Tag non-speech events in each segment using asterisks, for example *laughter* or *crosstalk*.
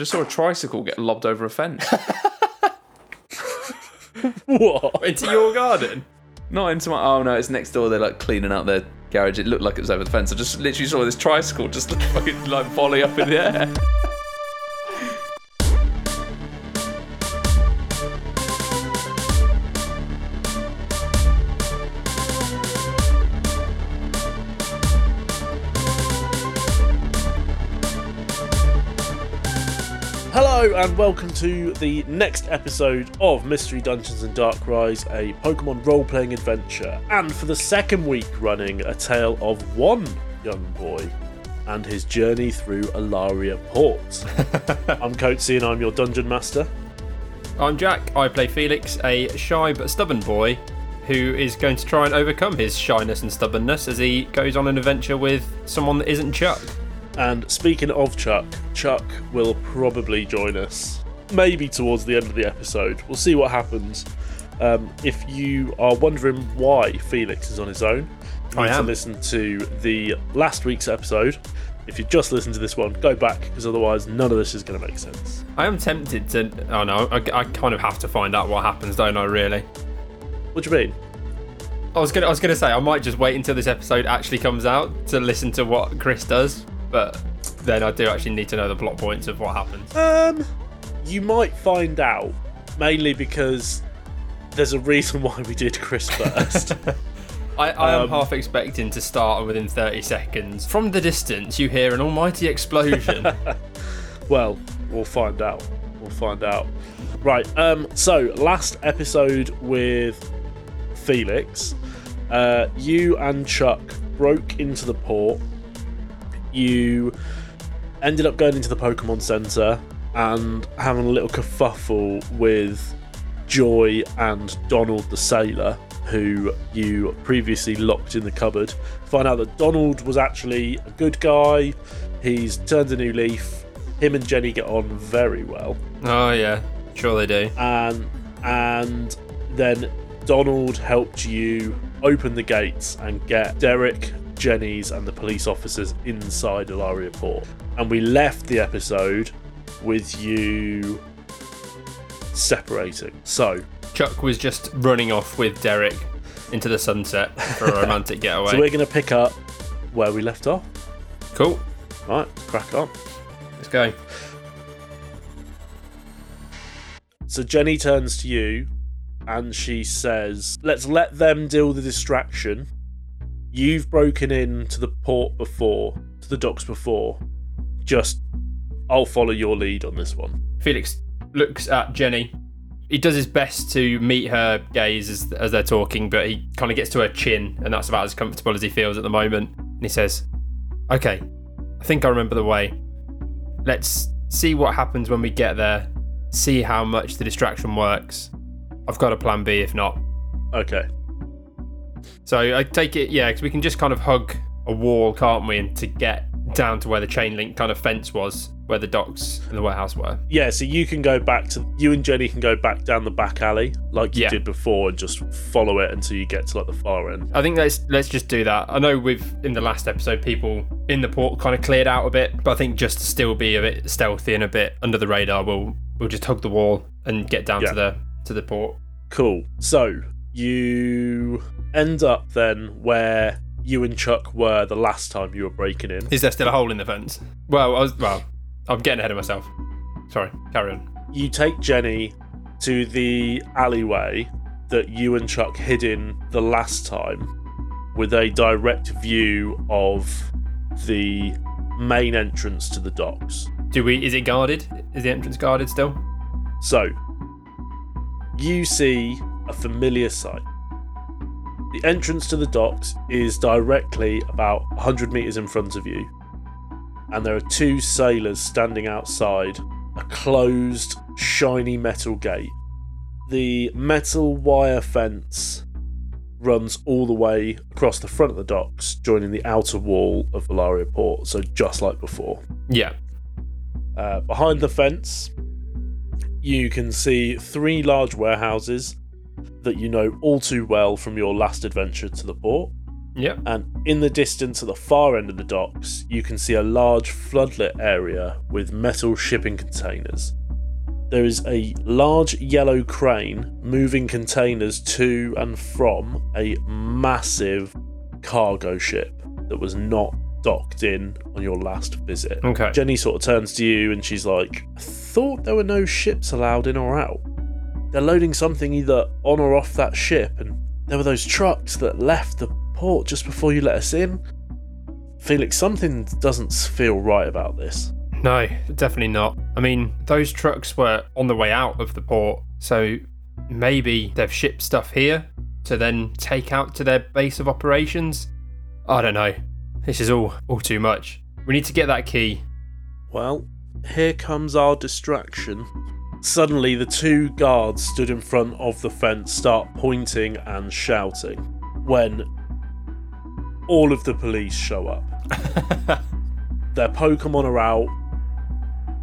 just saw a tricycle get lobbed over a fence. *laughs* What? Into your garden? Not into my. Oh no, it's next door. They're like cleaning out their garage. It looked like it was over the fence. I just literally saw this tricycle just *laughs* fucking like volley up in the air. And welcome to the next episode of Mystery Dungeons and Dark Rise, a Pokemon role-playing adventure, and for the second week running, a tale of one young boy and his journey through Alaria Port. *laughs* I'm Coatsy and I'm your dungeon master. I'm Jack. I play Felix, a shy but stubborn boy who is going to try and overcome his shyness and stubbornness as he goes on an adventure with someone that isn't Chuck. And speaking of Chuck, Chuck will probably join us, maybe towards the end of the episode. We'll see what happens. Um, if you are wondering why Felix is on his own, you I need to listen to the last week's episode. If you just listened to this one, go back because otherwise none of this is going to make sense. I am tempted to. Oh no, I, I kind of have to find out what happens, don't I? Really. What do you mean? I was gonna. I was gonna say I might just wait until this episode actually comes out to listen to what Chris does, but then I do actually need to know the plot points of what happens. Um, you might find out mainly because there's a reason *laughs* why we did Chris first. *laughs* I, I am Um, half expecting to start within 30 seconds. From the distance, you hear an almighty explosion. *laughs* Well, we'll find out. We'll find out. Right. Um. So last episode with Felix, uh, you and Chuck broke into the port. You ended up going into the Pokemon Center and having a little kerfuffle with Joy and Donald the Sailor, who you previously locked in the cupboard. Find out that Donald was actually a good guy. He's turned a new leaf. Him and Jenny get on very well, oh, yeah. Sure they do. and and then Donald helped you open the gates and get Derek, Jenny's, and the police officers inside Ilaria Port. And we left the episode with you separating. So, Chuck was just running off with Derek into the sunset for a romantic *laughs* getaway. so we're going to pick up where we left off. cool. Right, crack on. Let's go. So Jenny turns to you and she says, Let's let them deal with the distraction. You've broken in to the port before, to the docks before. Just, I'll follow your lead on this one. Felix looks at Jenny. He does his best to meet her gaze as, as they're talking, but he kind of gets to her chin, and that's about as comfortable as he feels at the moment. And he says, Okay, I think I remember the way. Let's see what happens when we get there, see how much the distraction works. I've got a plan B if not. Okay. So I take it, yeah, because we can just kind of hug a wall, can't we? And to get down to where the chain link kind of fence was, where the docks and the warehouse were. Yeah, so you can go back to, you and Jenny can go back down the back alley like you Yeah. did before and just follow it until you get to like the far end. I think let's let's just do that. I know we've in the last episode people in the port kind of cleared out a bit, but I think just to still be a bit stealthy and a bit under the radar, we'll we'll just hug the wall and get down Yeah. to the to the port. Cool. So you end up then where you and Chuck were the last time you were breaking in. Is there still a hole in the fence? Well, I was well, I'm getting ahead of myself. Sorry, carry on. you take Jenny to the alleyway that you and Chuck hid in the last time with a direct view of the main entrance to the docks. Do we? Is it guarded? Is the entrance guarded still? So, you see a familiar sight. The entrance to the docks is directly about 100 metres in front of you, and there are two sailors standing outside a closed, shiny metal gate. The metal wire fence runs all the way across the front of the docks, joining the outer wall of Valaria Port, so just like before. Yeah. Uh, behind the fence, you can see three large warehouses that you know all too well from your last adventure to the port. Yep. And in the distance at the far end of the docks, you can see a large floodlit area with metal shipping containers. There is a large yellow crane moving containers to and from a massive cargo ship that was not docked in on your last visit. Okay. Jenny sort of turns to you and she's like, I thought there were no ships allowed in or out. They're loading something either on or off that ship, and there were those trucks that left the port just before you let us in. Felix, something doesn't feel right about this. No, definitely not. I mean, those trucks were on the way out of the port, so maybe they've shipped stuff here to then take out to their base of operations. I don't know. This is all all too much. We need to get that key. Well, here comes our distraction. Suddenly, the two guards stood in front of the fence start pointing and shouting when all of the police show up. *laughs* Their Pokemon are out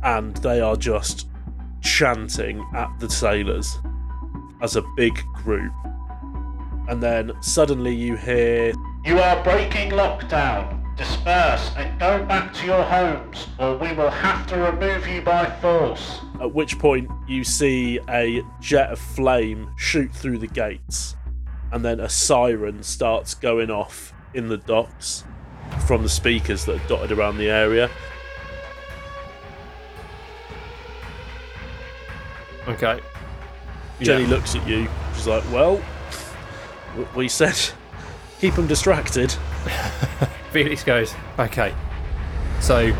and they are just chanting at the sailors as a big group. And then suddenly you hear You are breaking lockdown. Disperse and go back to your homes, or we will have to remove you by force. At which point, you see a jet of flame shoot through the gates, and then a siren starts going off in the docks from the speakers that are dotted around the area. Okay. Jenny Yeah. looks at you. She's like, "Well, we said *laughs* keep them distracted." *laughs* Felix goes, okay. So,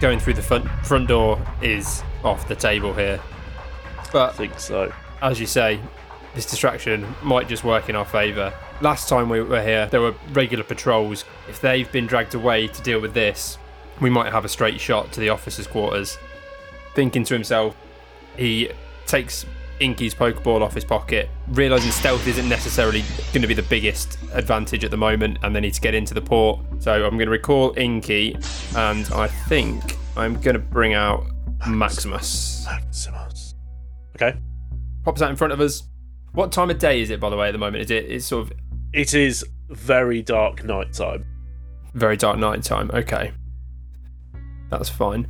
going through the front, front door is off the table here. I But think so. as you say, this distraction might just work in our favour. Last time we were here, there were regular patrols. If they've been dragged away to deal with this, we might have a straight shot to the officers' quarters. Thinking to himself, he takes Inky's Pokeball off his pocket, realizing stealth isn't necessarily going to be the biggest advantage at the moment, and they need to get into the port. So I'm going to recall Inky, and I think I'm going to bring out Maximus. Maximus. Okay. Pops out in front of us. What time of day is it, by the way, at the moment? Is it? It's sort of It is very dark night time. very dark night time. Okay, that's fine.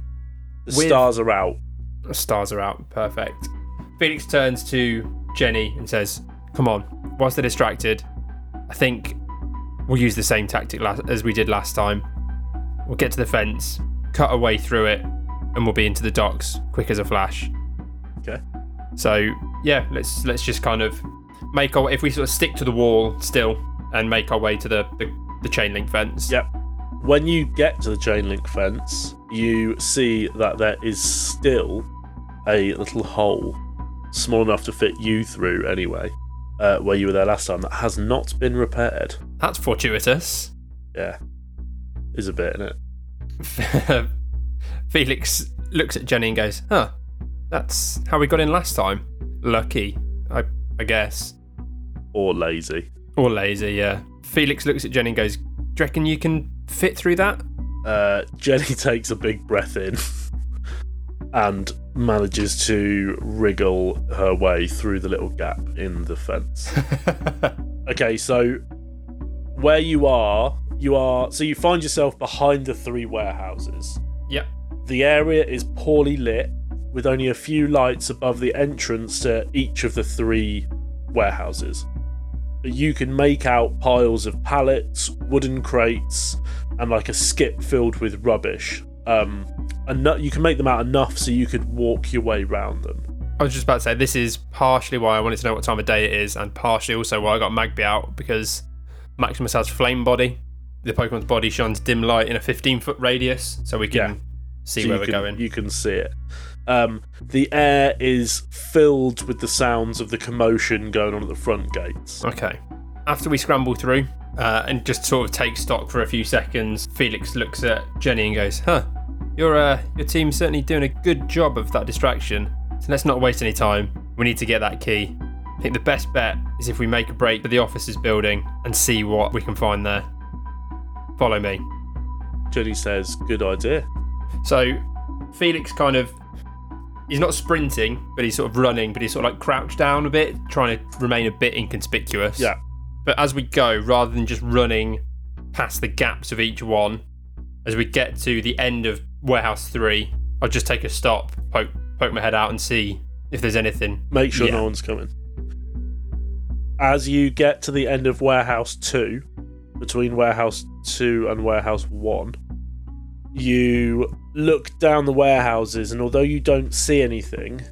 The With- stars are out. The stars are out. Perfect. Felix turns to Jenny and says, "Come on, whilst they're distracted, I think we'll use the same tactic as we did last time. We'll get to the fence, cut our way through it, and we'll be into the docks quick as a flash." Okay. So yeah, let's let's just kind of make our if we sort of stick to the wall still and make our way to the the, the chain link fence. Yep. When you get to the chain link fence, you see that there is still a little hole, small enough to fit you through anyway, uh, where you were there last time, that has not been repaired. That's fortuitous. Yeah. Is a bit in it. *laughs* Felix looks at Jenny and goes, "Huh, that's how we got in last time. Lucky, I, I guess, Or lazy. or lazy." Yeah. Felix looks at Jenny and goes, "Do you reckon you can fit through that?" Uh, Jenny *laughs* takes a big breath in and manages to wriggle her way through the little gap in the fence. *laughs* Okay, so where you are, you are so you find yourself behind the three warehouses. yep. The area is poorly lit with only a few lights above the entrance to each of the three warehouses. You can make out piles of pallets, wooden crates, and like a skip filled with rubbish. Um, you can make them out enough so you could walk your way round them. I was just about to say this is partially why I wanted to know what time of day it is, and partially also why I got Magby out because Maximus has flame body. The Pokemon's body shines dim light in a 15 foot radius, so we can Yeah. See So where we're can, going. You can see it. Um, the air is filled with the sounds of the commotion going on at the front gates. Okay. After we scramble through uh, and just sort of take stock for a few seconds, Felix looks at Jenny and goes, "Huh, your uh, your team's certainly doing a good job of that distraction. So let's not waste any time. We need to get that key. I think the best bet is if we make a break for the officers' building and see what we can find there. Follow me." Jenny says, "Good idea." So Felix kind of he's not sprinting, but he's sort of running, but he's sort of like crouched down a bit, trying to remain a bit inconspicuous. Yeah. But as we go, rather than just running past the gaps of each one, as we get to the end of warehouse three, I'll just take a stop, poke poke my head out, and see if there's anything. Make sure Yeah. no one's coming. As you get to the end of warehouse two, between warehouse two and warehouse one, you look down the warehouses, and although you don't see anything,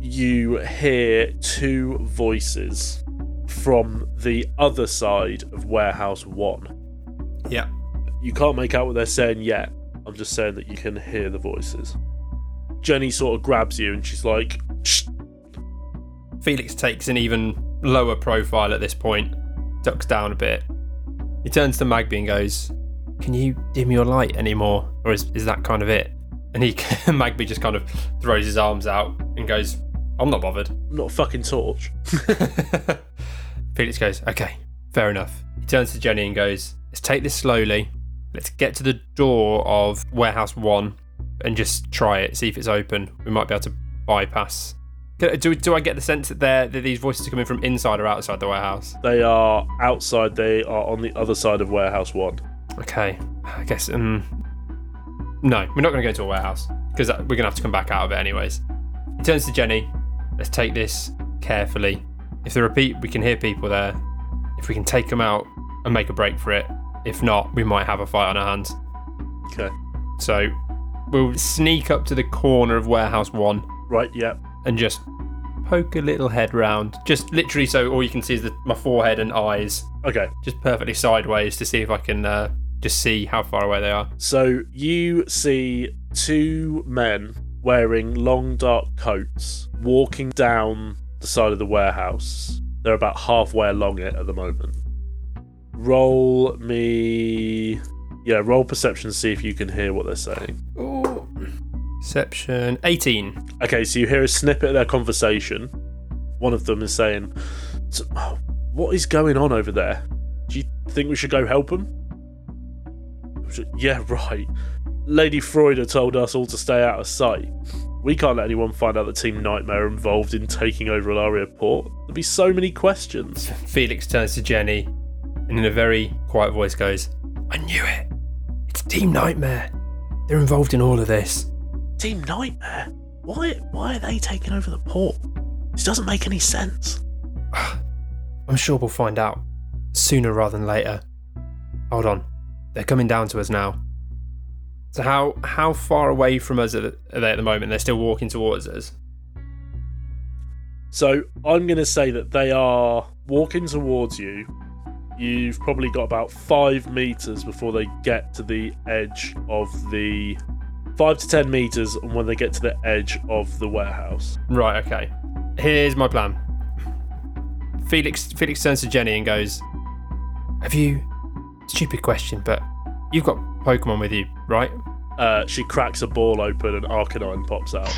you hear two voices from the other side of warehouse one. Yeah. You can't make out what they're saying yet. I'm just saying that you can hear the voices. Jenny sort of grabs you and she's like, Shh, Felix takes an even lower profile at this point, ducks down a bit. He turns to Magby and goes, Can you dim your light anymore? Or is, is that kind of it? And he *laughs* Magby just kind of throws his arms out and goes, I'm not bothered. I'm not a fucking torch. *laughs* Felix goes, Okay, fair enough. He turns to Jenny and goes, Let's take this slowly. Let's get to the door of warehouse one and just try it, see if it's open. We might be able to bypass. Do, do I get the sense that that these voices are coming from inside or outside the warehouse? They are outside, they are on the other side of warehouse one. Okay, I guess. Um, no, we're not going to go into a warehouse because we're going to have to come back out of it anyways. He turns to Jenny. Let's take this carefully. If there are pe- we can hear people there. If we can take them out and make a break for it. If not, we might have a fight on our hands. Okay. So we'll sneak up to the corner of warehouse one Right, yeah. and just poke a little head round. Just literally, so all you can see is the, my forehead and eyes, Okay. just perfectly sideways to see if I can uh, just see how far away they are. So you see two men wearing long dark coats walking down the side of the warehouse. They're about halfway along it at the moment. Roll me. Yeah, roll perception to see if you can hear what they're saying. Oh. Perception 18. Okay, so you hear a snippet of their conversation. One of them is saying, What is going on over there? Do you think we should go help them? *laughs* Yeah, right. Lady Freuder told us all to stay out of sight. We can't let anyone find out that Team Nightmare are involved in taking over Ilaria Port. There'll be so many questions. *laughs* Felix turns to Jenny and in a very quiet voice goes, I knew it. It's Team Nightmare. They're involved in all of this. Team Nightmare? Why, why are they taking over the port? This doesn't make any sense. *sighs* I'm sure we'll find out sooner rather than later. Hold on. They're coming down to us now. So how how far away from us are they at the moment? They're still walking towards us. So I'm going to say that they are walking towards you. You've probably got about five meters before they get to the edge of the. Five to ten meters, and when they get to the edge of the warehouse. Right, okay. Here's my plan. Felix Felix turns to Jenny and goes, Have you stupid question, but you've got Pokemon with you, right? Uh, she cracks a ball open, and Arcanine pops out.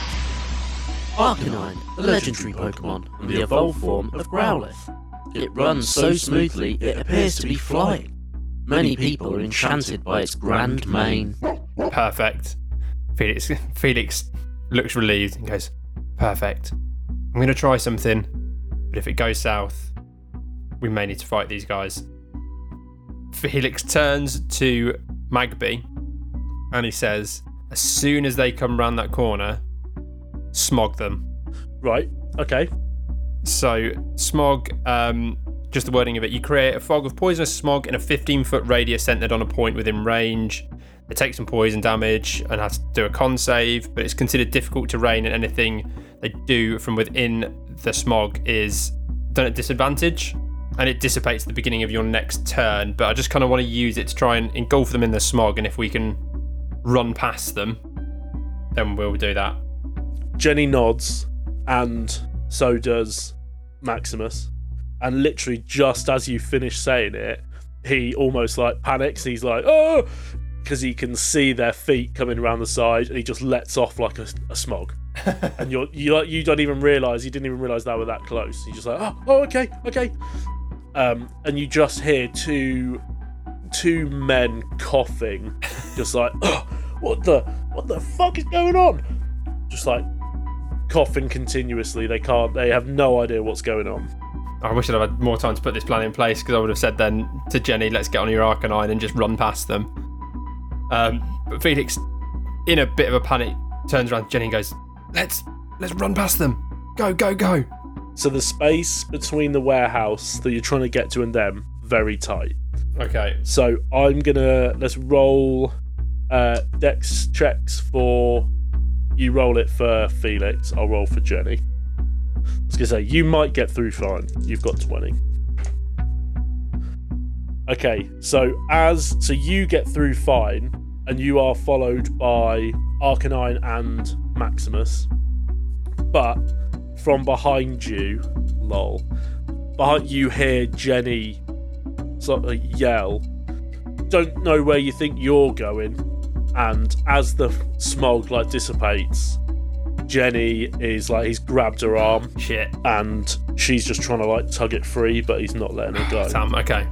Arcanine, the legendary Pokemon, and the evolved form of Growlithe. It runs so smoothly it appears to be flying. Many people are enchanted by its grand mane. Perfect. Felix *laughs* Felix looks relieved and goes, Perfect. I'm gonna try something, but if it goes south, we may need to fight these guys. Felix turns to Magby and he says, As soon as they come round that corner, smog them. Right. Okay. So, smog, um, just the wording of it, you create a fog of poisonous smog in a 15 foot radius centered on a point within range. They take some poison damage and have to do a con save, but it's considered difficult terrain, and anything they do from within the smog is done at disadvantage. And it dissipates at the beginning of your next turn, but I just kind of want to use it to try and engulf them in the smog, and if we can run past them, then we'll do that. Jenny nods, and so does Maximus. And literally, just as you finish saying it, he almost like panics. He's like, "Oh!" because he can see their feet coming around the side, and he just lets off like a, a smog. *laughs* and you're you like you don't even realize you didn't even realize they were that close. You're just like, "Oh, oh, okay, okay." Um, and you just hear two two men coughing, just like, *gasps* "Oh, what the what the fuck is going on?" Just like coughing continuously. They can't. They have no idea what's going on. I wish I'd had more time to put this plan in place because I would have said then to Jenny, let's get on your Arcanine and just run past them. Um, but Felix, in a bit of a panic, turns around to Jenny and goes, let's let's run past them. Go, go, go. So the space between the warehouse that you're trying to get to and them very tight. Okay. So I'm gonna let's roll uh, dex checks for you. Roll it for Felix. I'll roll for Jenny. I was gonna say you might get through fine. You've got twenty. Okay, so as so you get through fine, and you are followed by Arcanine and Maximus, but from behind you, lol, behind you hear Jenny sort of yell. Don't know where you think you're going, and as the smog like dissipates, Jenny is like he's grabbed her arm Shit. and she's just trying to like tug it free, but he's not letting her go. *sighs* Sam, okay.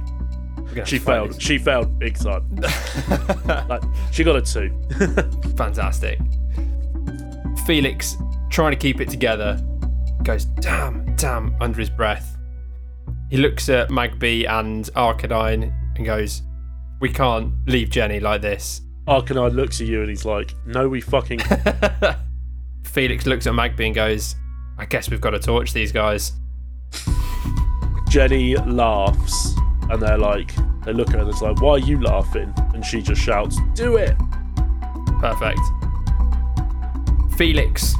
She failed. She failed big time. *laughs* like she got a two. *laughs* Fantastic. Felix, trying to keep it together, goes, damn, damn, under his breath. He looks at Magby and Arcanine and goes, we can't leave Jenny like this. Arcanine looks at you and he's like, "No, we fucking." *laughs* Felix looks at Magby and goes, I guess we've got to torch these guys. Jenny laughs, and they're like, they look at her and it's like, "Why are you laughing?" And she just shouts, "Do it!" Perfect. Felix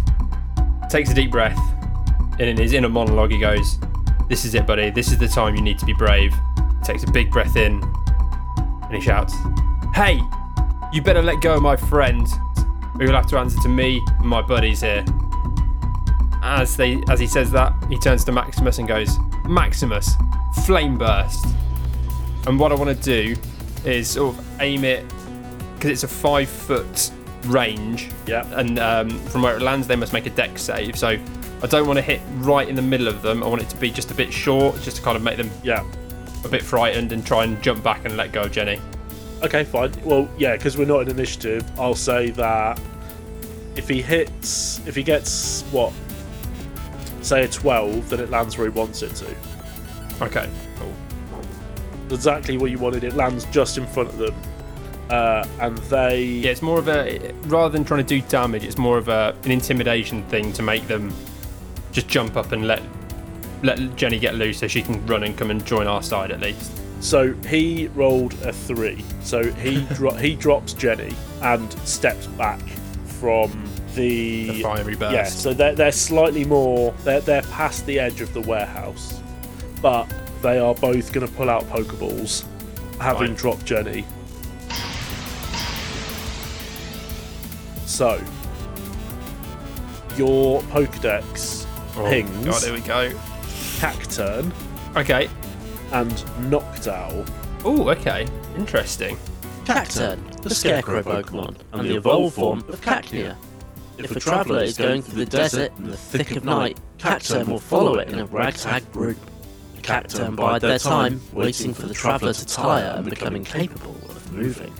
takes a deep breath, and in his inner monologue, he goes, This is it, buddy. This is the time you need to be brave. He takes a big breath in, and he shouts, Hey, you better let go of my friend, or you'll have to answer to me and my buddies here. As they, as he says that, he turns to Maximus and goes, Maximus, flame burst. And what I want to do is sort of aim it because it's a five foot range. Yeah. And um, from where it lands, they must make a dex save. So I don't want to hit right in the middle of them. I want it to be just a bit short, just to kind of make them Yeah. a bit frightened and try and jump back and let go of Jenny. Okay, fine. Well, yeah, because we're not in initiative, I'll say that if he hits, if he gets what, say a twelve, then it lands where he wants it to. Okay. Cool. Exactly what you wanted. It lands just in front of them, uh, and they. Yeah, it's more of a rather than trying to do damage, it's more of a an intimidation thing to make them just jump up and let let Jenny get loose so she can run and come and join our side at least. So he rolled a three. So he *laughs* dro- he drops Jenny and steps back from the, The fiery burst. Yeah, so they're, they're slightly more they're they're past the edge of the warehouse, but they are both going to pull out Pokeballs, having Fine. dropped Jenny. So your Pokedex Oh, pings God, here we go. Cacturne Okay. and Noctowl. Oh, okay. Interesting. Cacturne, the scarecrow Pokemon, and the evolved form of Cacnea. If a traveller is going through the desert in the thick of night, Cacturne will follow it in a ragtag group. Cacturne bide their time, waiting for the traveller to tire and become incapable of moving.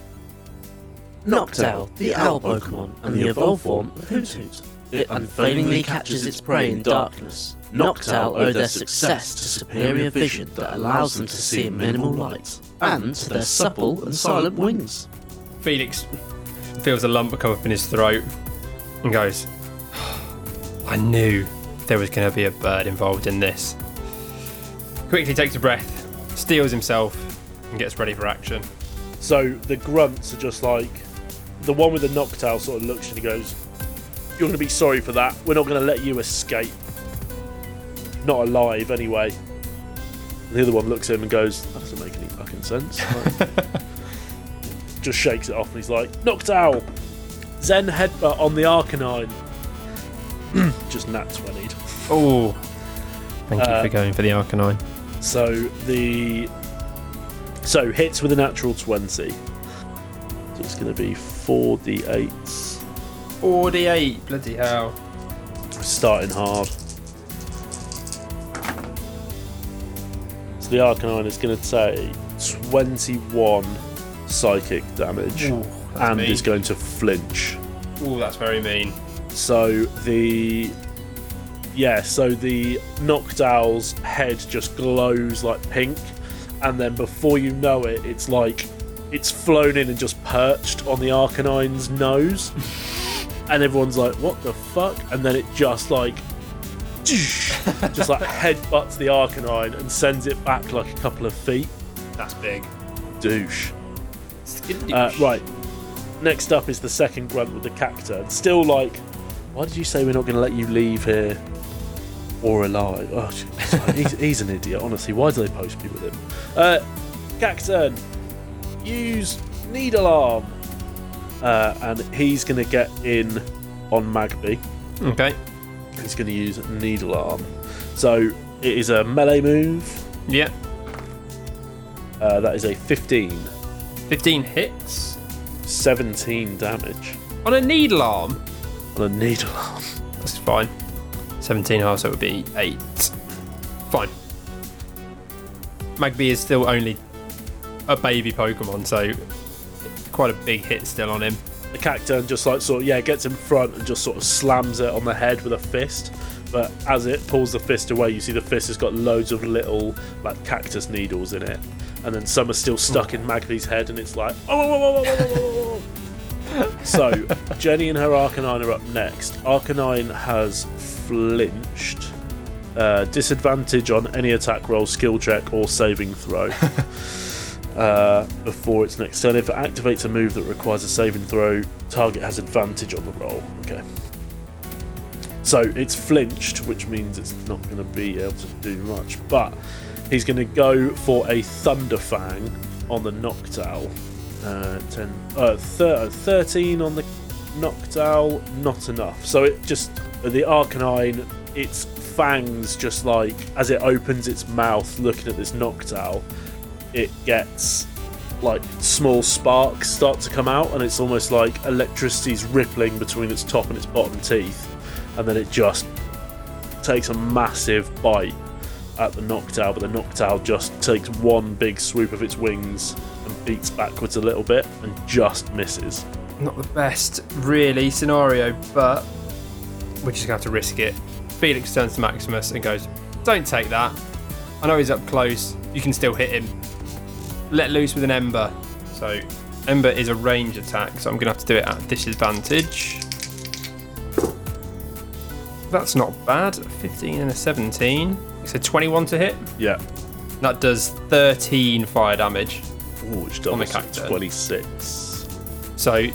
Noctowl, the owl Pokemon, and the evolved form of Hoothoot. It unfailingly catches its prey in darkness. Noctowl owe their success to superior vision that allows them to see in minimal light, and to their supple and silent wings. Felix feels a lump come up in his throat and goes, I knew there was going to be a bird involved in this. Quickly takes a breath, steels himself, and gets ready for action. So the grunts are just like the one with the Noctowl sort of looks and he goes, "You're going to be sorry for that. We're not going to let you escape. Not alive, anyway." And the other one looks at him and goes, "That doesn't make any fucking sense." Like, *laughs* just shakes it off and he's like, "Noctowl, Zen headbutt on the Arcanine." *clears throat* just nat 20'd. Oh, thank you Uh, for going for the Arcanine. So the so hits with a natural 20. So it's going to be 4d8s. 48, bloody hell. starting hard. So the Arcanine is going to take 21 psychic damage Ooh, and mean. is going to flinch. Ooh, that's very mean. So the yeah, so the Noctowl's head just glows like pink, and then before you know it, it's like it's flown in and just perched on the Arcanine's nose, *laughs* and everyone's like, "What the fuck?" And then it just like. *laughs* just like headbutts the Arcanine and sends it back like a couple of feet. That's big. Douche. Uh, right. Next up is the second grunt with the cacturne. Still like, why did you say we're not going to let you leave here or alive? Oh, *laughs* he's, he's an idiot, honestly. Why do they post me with him? Uh, cacturne, use needle arm. Uh, and he's going to get in on Magby. Okay. He's going to use needle arm. So it is a melee move. Yeah. Uh, that is a 15, 15 hits 17 damage on a needle arm. on a needle arm. *laughs* That's fine. 17 half, so it would be 8. Fine. Magby is still only a baby Pokemon, so quite a big hit still on him. The cacturne just like sort of yeah gets in front and just sort of slams it on the head with a fist. But as it pulls the fist away, you see the fist has got loads of little like cactus needles in it, and then some are still stuck in Magby's head, and it's like oh. oh, oh, oh, oh, oh, oh, oh. *laughs* so Jenny and her Arcanine are up next. Arcanine has flinched. Uh, disadvantage on any attack roll, skill check, or saving throw. *laughs* uh, before its next turn. If it activates a move that requires a saving throw, target has advantage on the roll. Okay. So it's flinched, which means it's not going to be able to do much. But he's going to go for a Thunder Fang on the Noctowl. Uh, 10, uh, thir- 13 on the Noctowl, not enough. So it just, the Arcanine, its fangs just like, as it opens its mouth looking at this Noctowl, it gets like small sparks start to come out, and it's almost like electricity's rippling between its top and its bottom teeth, and then it just takes a massive bite at the Noctowl, but the Noctowl just takes one big swoop of its wings and beats backwards a little bit and just misses. Not the best, really, scenario, but we're just to have to risk it. Felix turns to Maximus and goes, Don't take that. I know he's up close. You can still hit him. Let loose with an Ember. So, Ember is a range attack, so I'm going to have to do it at disadvantage. That's not bad. 15 and a 17. So 21 to hit. Yeah. That does 13 fire damage. Ooh, which On the doubles to 26. So,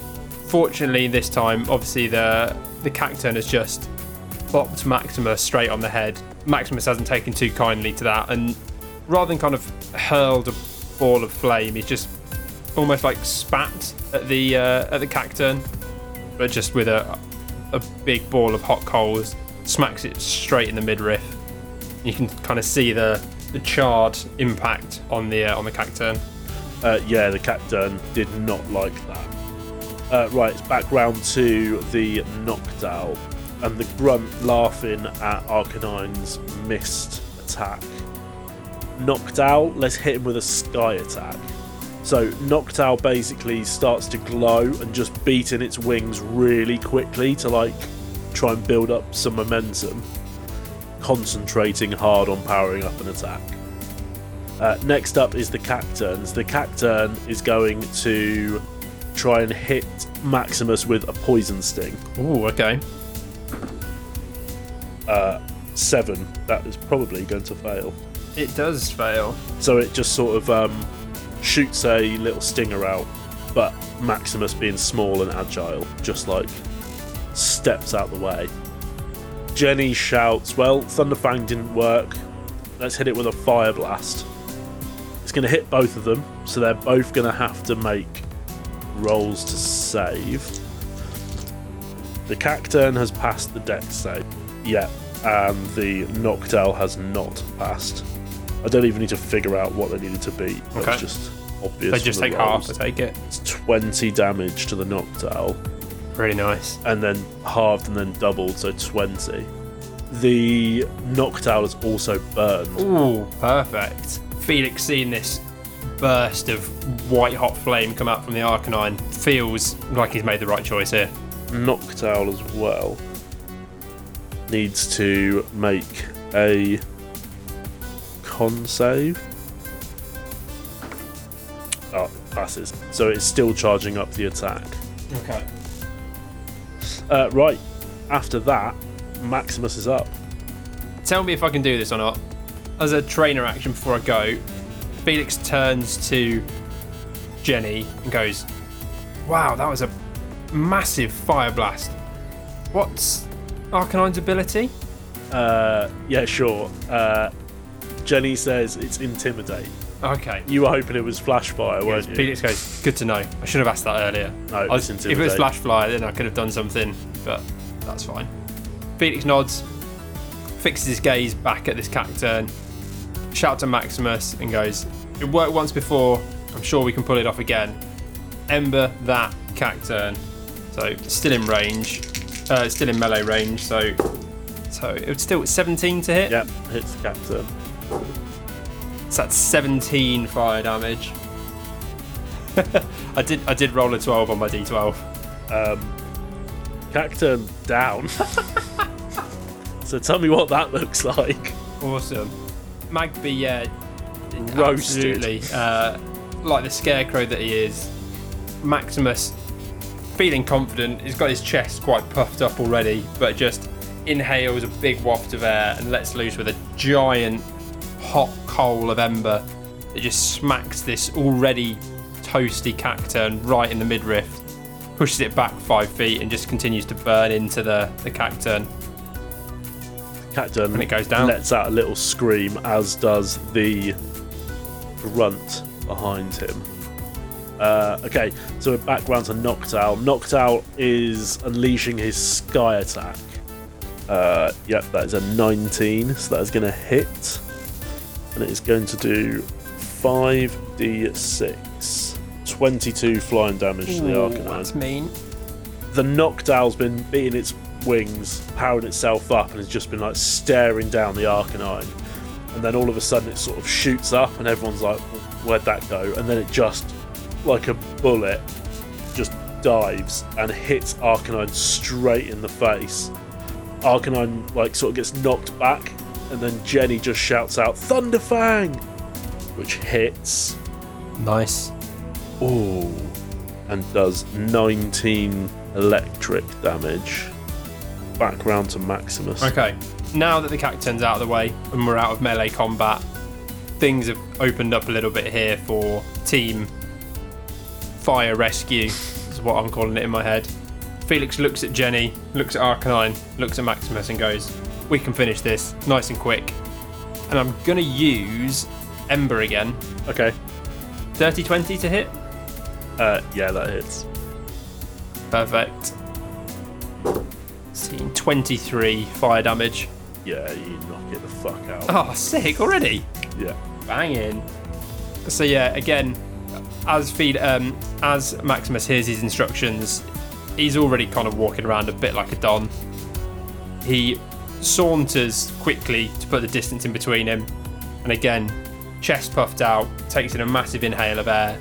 fortunately, this time, obviously the the cacturne has just bopped Maximus straight on the head. Maximus hasn't taken too kindly to that, and rather than kind of hurled a ball of flame, he's just almost like spat at the uh, at the cacturne, but just with a a big ball of hot coals, smacks it straight in the midriff. You can kind of see the the charred impact on the uh, on the cacturne. Uh, yeah, the Cacturne did not like that. Uh, right, it's back round to the Noctowl and the Grunt laughing at Arcanine's missed attack. Noctowl, let's hit him with a Sky attack. So Noctowl basically starts to glow and just beating its wings really quickly to like try and build up some momentum, concentrating hard on powering up an attack. Uh, next up is the Cacturnes. The Cacturne is going to try and hit Maximus with a poison sting. Ooh, okay. Seven. That is probably going to fail. It does fail. So it just sort of um, shoots a little stinger out, but Maximus, being small and agile, just like steps out the way. Jenny shouts, Well, Thunderfang didn't work. Let's hit it with a fire blast. It's going to hit both of them, so they're both going to have to make rolls to save. The Cacturne has passed the dex save. Yeah, and the Noctowl has not passed. I don't even need to figure out what they needed to beat. That's Okay. just obvious. They just the take half rolls. to take it. It's 20 damage to the Noctowl, Really nice. and then halved and then doubled, so 20. The Noctowl is also burned. Ooh, perfect. Felix seeing this burst of white hot flame come out from the Arcanine feels like he's made the right choice here. Noctowl as well. needs to make a con save. Oh, passes. So it's still charging up the attack. Okay. Uh, right. After that, Maximus is up. Tell me if I can do this or not. As a trainer action before I go, Felix turns to Jenny and goes, Wow, that was a massive fire blast. What's Arcanine's ability? Uh, yeah, sure. Uh, Jenny says it's intimidate. Okay. You were hoping it was flash fire, weren't you? Felix goes, Good to know. I should have asked that earlier. No, I it's if it was intimidate. flash fire, then I could have done something, but that's fine. Felix nods, fixes his gaze back at this cacturne, shouts to Maximus, and goes, It worked once before, I'm sure we can pull it off again. Ember that cacturne. So still in range, uh, still in melee range, so so it would still 17 to hit. Yep, hits the captain. So that's 17 fire damage. *laughs* I did I did roll a 12 on my d12. Um, Cacturne down. *laughs* so tell me what that looks like. Awesome. Magby, yeah, Roasted. absolutely. Uh, like the scarecrow that he is, Maximus, feeling confident, he's got his chest quite puffed up already, but just inhales a big waft of air and lets loose with a giant hot coal of ember that just smacks this already toasty cacturne right in the midriff, pushes it back five feet, and just continues to burn into the, the cacturne. Cacturne And it goes down. lets out a little scream, as does the grunt behind him. Uh, okay, so we're back round to Noctowl. Noctowl is unleashing his sky attack. Uh, yep, that is a 19, so that is going to hit. And it is going to do 5d6. 22 flying damage to the Ooh, Arcanine that's mean. the Noctowl's been beating its wings, powering itself up, and has just been like staring down the Arcanine. And then all of a sudden, it sort of shoots up, and everyone's like, "Where'd that go?" And then it just, like a bullet, just dives and hits Arcanine straight in the face. Arcanine like sort of gets knocked back, and then Jenny just shouts out, "Thunderfang!" which hits. Nice. Ooh. And does 19 electric damage. Back round to Maximus. Okay, now that the cacturne's out of the way and we're out of melee combat, things have opened up a little bit here for Team Fire Rescue, is what I'm calling it in my head. Felix looks at Jenny, looks at Arcanine, looks at Maximus, and goes, We can finish this nice and quick. And I'm gonna use Ember again. Okay. 30 20 to hit. Uh, yeah, that hits. Perfect. Scene 23 fire damage. Yeah, you knock it the fuck out. Oh, sick already. Yeah. banging. So yeah, again, as feed um, as Maximus hears his instructions, he's already kind of walking around a bit like a don. He saunters quickly to put the distance in between him, and again, chest puffed out, takes in a massive inhale of air,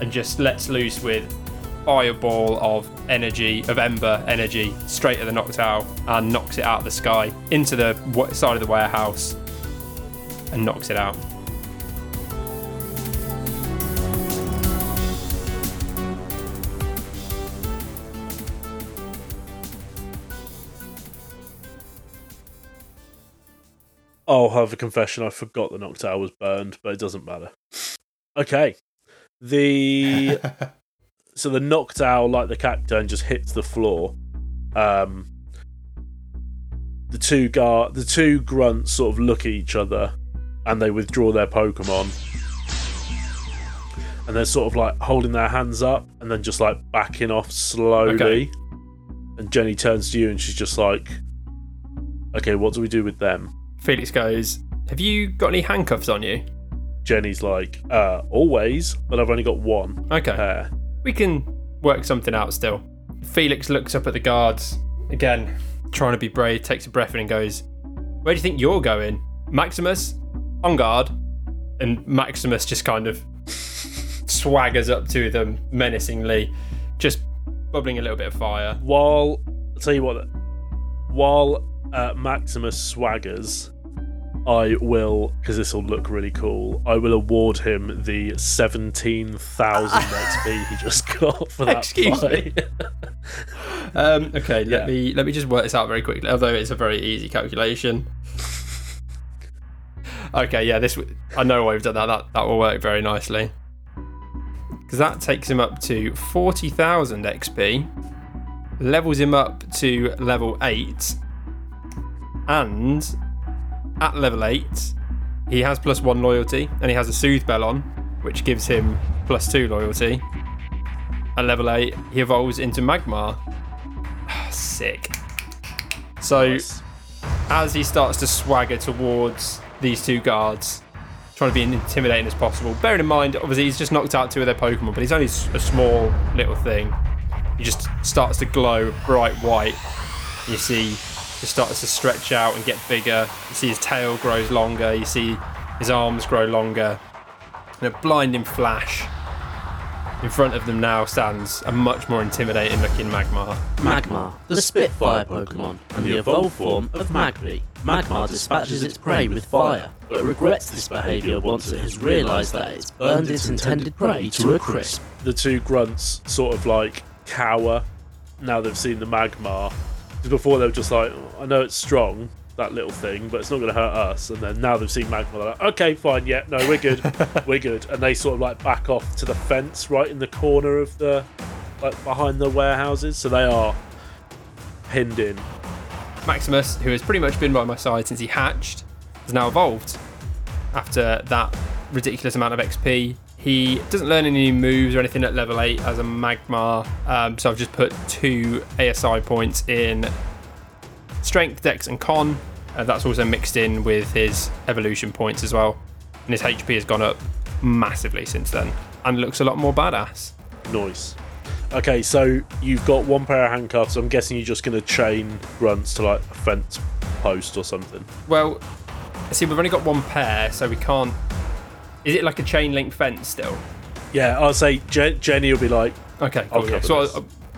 and just lets loose with fireball of energy, of ember energy, straight at the Noctowl, and knocks it out of the sky into the side of the warehouse, and knocks it out. I'll have a confession. I forgot the Noctowl was burned, but it doesn't matter. Okay. The *laughs* so the Noctowl, like the Cacturne, just hits the floor. Um, the two gar, the two grunts sort of look at each other, and they withdraw their Pokemon, and they're sort of like holding their hands up, and then just like backing off slowly. Okay. And Jenny turns to you, and she's just like, "Okay, what do we do with them?" Felix goes, Have you got any handcuffs on you? Jenny's like, uh, always, but I've only got one Okay. We can work something out still. Felix looks up at the guards, again, trying to be brave, takes a breath in and goes, Where do you think you're going? Maximus? On guard. And Maximus just kind of *laughs* swaggers up to them menacingly, just bubbling a little bit of fire. While, I'll tell you what, while uh, Maximus swaggers, I will, because this will look really cool, I will award him the 17,000 *laughs* XP he just got for that Excuse me. *laughs* Um, okay, let Yeah. me let me just work this out very quickly. Although it's a very easy calculation. okay, yeah, this I know why we've done that. That that will work very nicely. Because that takes him up to forty thousand XP, levels him up to level eight, and at level eight, he has plus one loyalty, and he has a soothe bell on, which gives him plus two loyalty. At level eight, he evolves into Magmar. *sighs* Sick. So Nice. as he starts to swagger towards these two guards, trying to be as intimidating as possible. Bearing in mind, obviously, he's just knocked out two of their Pokemon, but he's only a small little thing. He just starts to glow bright white. You see, he starts to stretch out and get bigger. You see his tail grows longer. You see his arms grow longer. In a blinding flash, in front of them now stands a much more intimidating looking Magmar. Magmar, the Spitfire Pokemon, and the evolved form of Magby. Magmar dispatches its prey with fire, but regrets this behaviour once it has realised that it's burned its intended prey to a crisp. the two grunts sort of like cower now they've seen the Magmar. 'Cause Before they were just like, oh, I know it's strong, that little thing, but it's not going to hurt us. And then now they've seen Magmar, they're like, okay, fine, yeah, no, we're good, *laughs* we're good. And they sort of like back off to the fence right in the corner of the, like behind the warehouses. So they are pinned in. Maximus, who has pretty much been by my side since he hatched, has now evolved. After that ridiculous amount of XP, he doesn't learn any new moves or anything at level 8 as a Magmar, um, so I've just put two ASI points in Strength, Dex, and Con. Uh, that's also mixed in with his evolution points as well. And his HP has gone up massively since then and looks a lot more badass. Noise. Okay, so you've got one pair of handcuffs. I'm guessing you're just going to chain grunts to like a fence post or something. Well, see, we've only got one pair, so we can't. Is it like a chain link fence still? Yeah, I'll say Je- Jenny will be like, Okay, cool. Yeah. So. I,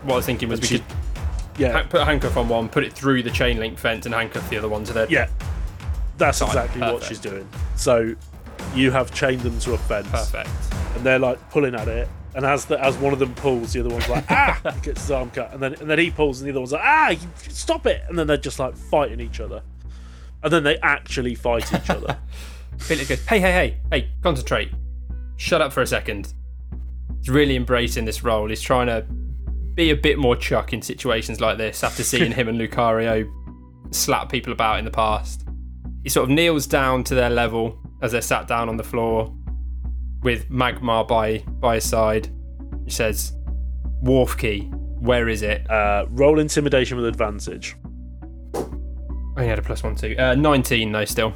what I was thinking was we she- could yeah, ha- put a handcuff on one, put it through the chain link fence, and handcuff the other one to their. Yeah, that's Fine, exactly what she's doing. So you have chained them to a fence, Perfect. and they're like pulling at it. And as the, as one of them pulls, the other one's like, *laughs* ah, he gets his arm cut, and then and then he pulls, and the other one's like, ah, stop it! And then they're just like fighting each other, and then they actually fight each other. *laughs* Felix goes, hey, hey, hey, hey, concentrate. Shut up for a second. He's really embracing this role. He's trying to be a bit more Chuck in situations like this after seeing *laughs* him and Lucario slap people about in the past. He sort of kneels down to their level as they're sat down on the floor with Magmar by, by his side. He says, Wharf key, where is it? Uh, roll intimidation with advantage. Oh, he had a plus one too. Uh, 19 though, still.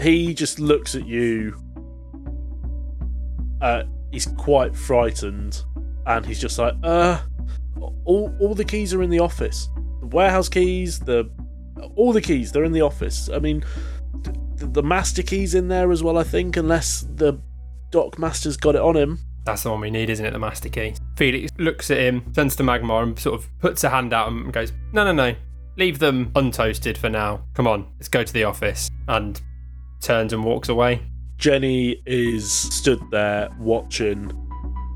He just looks at you. Uh, he's quite frightened, and he's just like, "Uh, all all the keys are in the office. The warehouse keys, the all the keys, they're in the office. I mean, the, the master key's in there as well. I think, unless the dock master's got it on him. That's the one we need, isn't it? The master key. Felix looks at him, turns to Magmar, and sort of puts a hand out and goes, No, no, no. Leave them untoasted for now. Come on, let's go to the office. And turns and walks away. Jenny is stood there watching.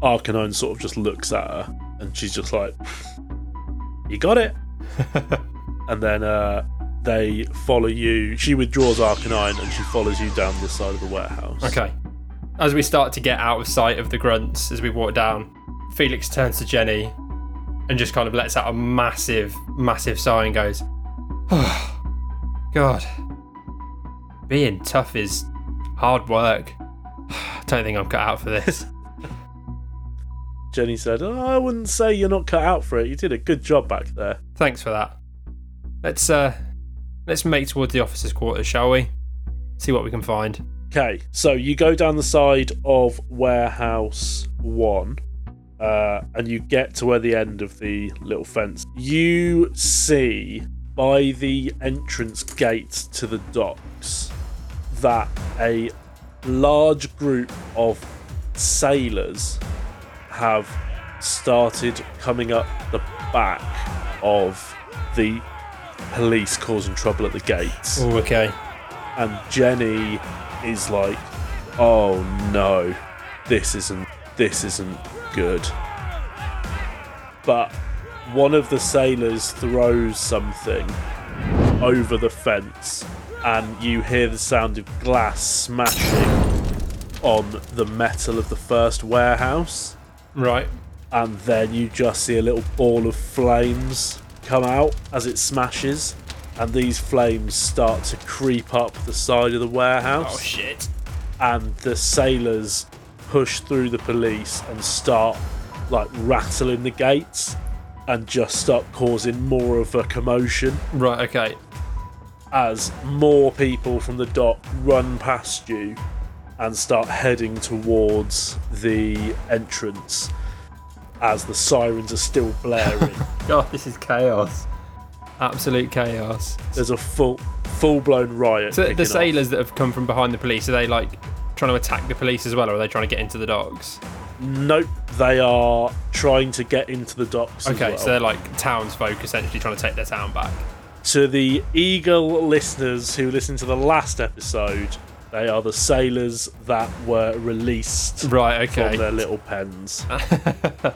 Arcanine sort of just looks at her, and she's just like, "You got it." *laughs* and then uh, they follow you. She withdraws Arcanine, and she follows you down this side of the warehouse. Okay. As we start to get out of sight of the grunts as we walk down, Felix turns to Jenny and just kind of lets out a massive, massive sigh and goes, oh, *sighs* God. Being tough is hard work. *sighs* I Don't think I'm cut out for this. *laughs* Jenny said, oh, "I wouldn't say you're not cut out for it. You did a good job back there." Thanks for that. Let's uh let's make towards the officers' quarters, shall we? See what we can find. Okay, so you go down the side of warehouse one, uh, and you get to where the end of the little fence. You see by the entrance gate to the docks that a large group of sailors have started coming up the back of the police causing trouble at the gates. Oh, okay. and Jenny is like, "Oh no, this isn't this isn't good." But one of the sailors throws something over the fence, and you hear the sound of glass smashing on the metal of the first warehouse, Right. and then you just see a little ball of flames come out as it smashes. And these flames start to creep up the side of the warehouse Oh shit. and the sailors push through the police and start like rattling the gates and just start causing more of a commotion Right. Okay. As more people from the dock run past you and start heading towards the entrance as the sirens are still blaring. *laughs* God, this is chaos. Absolute chaos. There's a full full blown riot. So the off. sailors that have come from behind the police are they like trying to attack the police as well, or are they trying to get into the docks? Nope, they are trying to get into the docks. Okay, well. so they're like townsfolk essentially trying to take their town back. To the eagle listeners who listened to the last episode, they are the sailors that were released Right. from Okay. their little pens. *laughs* At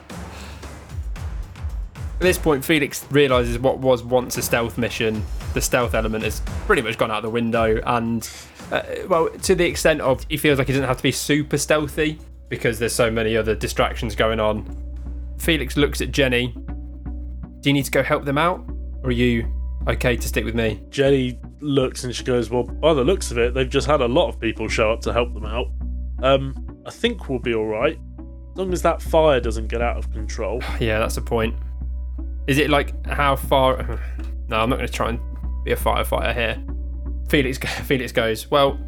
this point, Felix realizes what was once a stealth mission. The stealth element has pretty much gone out the window, and uh, well, to the extent of he feels like he doesn't have to be super stealthy because there's so many other distractions going on. Felix looks at Jenny. Do you need to go help them out, or are you okay to stick with me? Jenny looks and she goes, Well, by the looks of it, they've just had a lot of people show up to help them out. Um, I think we'll be alright. As long as that fire doesn't get out of control. *sighs* Yeah, that's a point. Is it like how far? *sighs* No, I'm not going to try and be a firefighter here. Felix, *laughs* Felix goes. Well,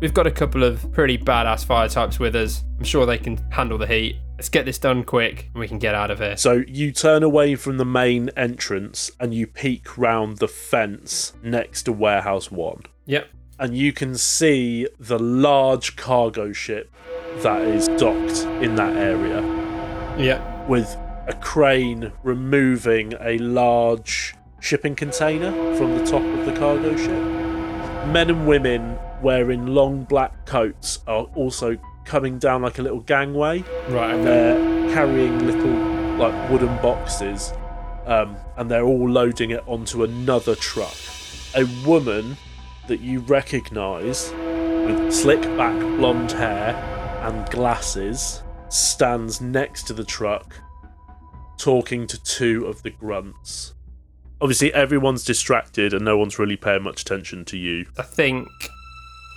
we've got a couple of pretty badass fire types with us. I'm sure they can handle the heat. Let's get this done quick, and we can get out of here. So you turn away from the main entrance and you peek round the fence next to Warehouse 1. Yep. and you can see the large cargo ship that is docked in that area Yep. with a crane removing a large shipping container from the top of the cargo ship. Men and women wearing long black coats are also coming down like a little gangway. Right. and they're carrying little like wooden boxes um, and they're all loading it onto another truck. A woman that you recognize with slick back blonde hair and glasses stands next to the truck talking to two of the grunts. Obviously everyone's distracted and no one's really paying much attention to you. I think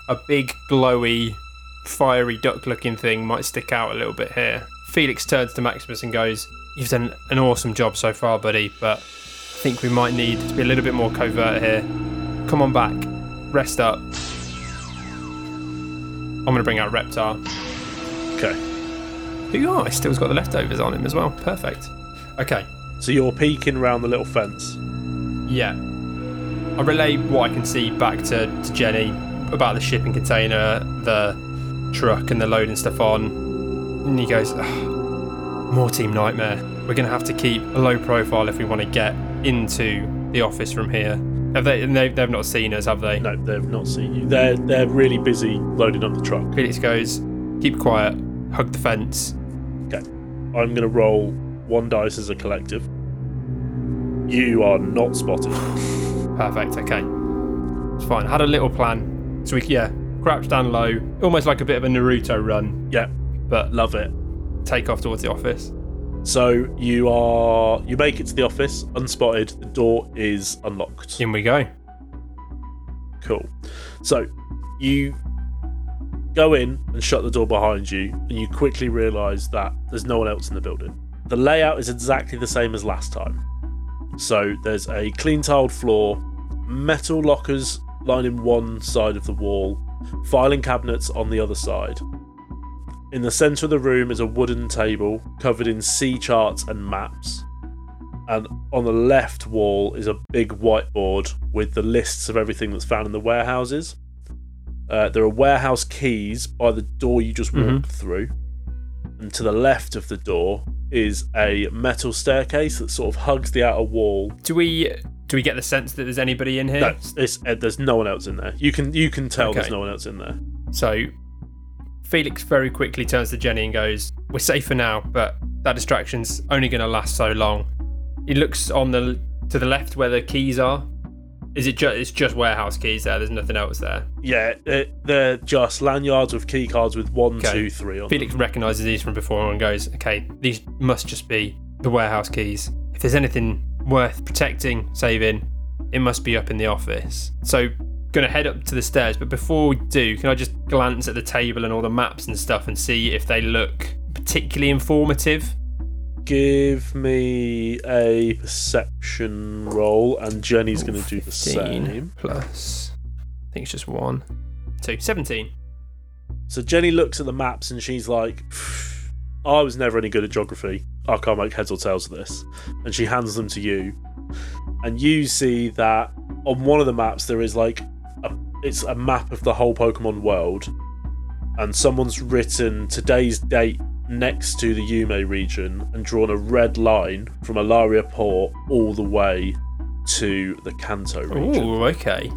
a big glowy, fiery duck-looking thing might stick out a little bit here. Felix turns to Maximus and goes, "You've done an awesome job so far, buddy, but I think we might need to be a little bit more covert here. Come on back, rest up. I'm gonna bring out Reptar. okay Who oh, he still's got the leftovers on him as well. Perfect. Okay, so you're peeking around the little fence yeah. I relay what I can see back to, to Jenny about the shipping container, the truck, and the loading stuff on. And he goes, "Ugh, More Team Nightmare. We're going to have to keep a low profile if we want to get into the office from here. Have they, and they, they've not seen us, have they? no they've not seen you they're they're really busy loading up the truck Felix goes, Keep quiet, hug the fence. Okay. I'm going to roll one dice as a collective. You are not spotted. Perfect, okay. It's fine. I Had a little plan. So we, yeah, crouch down low, almost like a bit of a Naruto run, Yeah, but love it. take off towards the office. So you are you make it to the office unspotted. The door is unlocked. In we go. Cool. So you go in and shut the door behind you, and you quickly realise that there's no one else in the building. The layout is exactly the same as last time. So there's a clean tiled floor, metal lockers lining one side of the wall, filing cabinets on the other side. In the centre of the room is a wooden table covered in sea charts and maps. And on the left wall is a big whiteboard with the lists of everything that's found in the warehouses. Uh, there are warehouse keys by the door you just walked through. And to the left of the door is a metal staircase that sort of hugs the outer wall. Do we do we get the sense that there's anybody in here? It's, uh, there's no one else in there. You can you can tell there's no one else in there. So Felix very quickly turns to Jenny and goes, "We're safe for now, but that distraction's only going to last so long." He looks on the to the left where the keys are. Is it just it's just warehouse keys there? There's nothing else there. Yeah, it, they're just lanyards with key cards with one, Okay. two, three on. Felix recognizes these from before and goes, "Okay, these must just be the warehouse keys. If there's anything worth protecting, saving, it must be up in the office." So, gonna head up to the stairs, but before we do, can I just glance at the table and all the maps and stuff and see if they look particularly informative? Give me a perception roll, and Jenny's going to do the 15 same. plus. I think it's just one, two, 17. So Jenny looks at the maps and she's like, I was never any good at geography. I can't make heads or tails of this. And she hands them to you. And you see that on one of the maps there is like a, it's a map of the whole Pokemon world. And someone's written today's date next to the Yume region and drawn a red line from Alaria Port all the way to the Kanto region. Ooh, okay.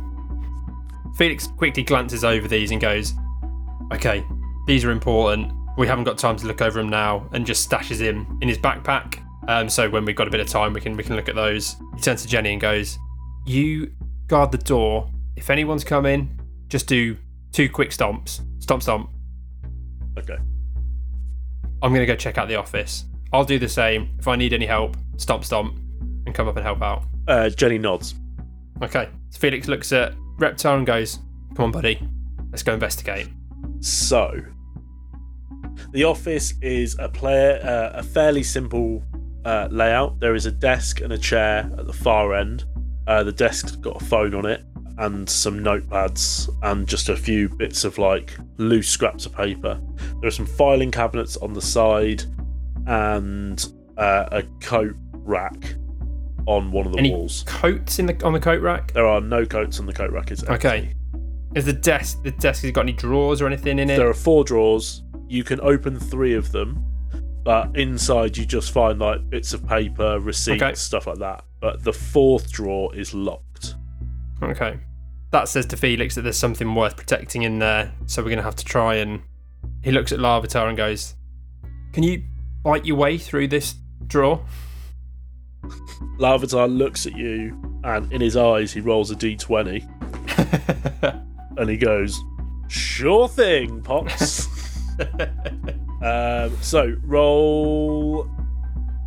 Felix quickly glances over these and goes, Okay, these are important. We haven't got time to look over them now, and just stashes him in his backpack. Um, so when we've got a bit of time, we can we can look at those. He turns to Jenny and goes, "You guard the door. If anyone's coming, just do two quick stomps. Stomp, stomp. Okay. I'm gonna go check out the office. I'll do the same. If I need any help, stomp, stomp, and come up and help out." Uh, Jenny nods. Okay. So Felix looks at Reptar and goes, Come on, buddy. Let's go investigate. So, the office is a player, uh, a fairly simple uh, layout. There is a desk and a chair at the far end. Uh, the desk's got a phone on it and some notepads and just a few bits of like loose scraps of paper. There are some filing cabinets on the side and uh, a coat rack on one of the Any walls. coats in the on the coat rack? There are no coats on the coat rack. It's empty. Okay. Is the desk the desk has got any drawers or anything in it? There are four drawers. You can open three of them, but inside you just find like bits of paper, receipts, Okay. stuff like that. But the fourth drawer is locked. Okay. That says to Felix that there's something worth protecting in there, so we're gonna have to try and he looks at Larvitar and goes, Can you bite your way through this drawer? *laughs* Larvitar looks at you, and in his eyes he rolls a d20, *laughs* and he goes, "Sure thing, pops." *laughs* *laughs* um, so roll.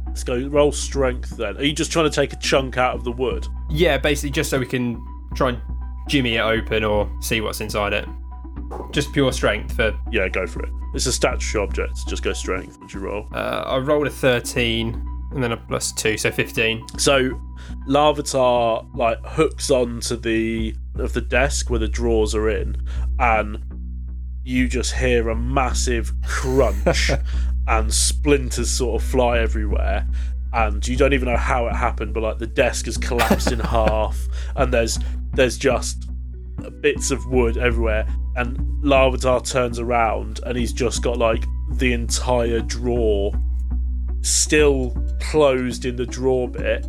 Let's go. Roll strength then. Are you just trying to take a chunk out of the wood? yeah, basically just so we can try and jimmy it open or see what's inside it. Just pure strength for Yeah, go for it. It's a statutory object. Just go strength. Would you roll? uh, I rolled a thirteen and then a plus two, so fifteen. So Larvitar like hooks onto the of the desk where the drawers are in, and you just hear a massive crunch *laughs* and splinters sort of fly everywhere. And you don't even know how it happened, but like the desk has collapsed in *laughs* half, and there's there's just bits of wood everywhere. And Larvitar turns around, and he's just got like the entire drawer still closed in the drawer bit,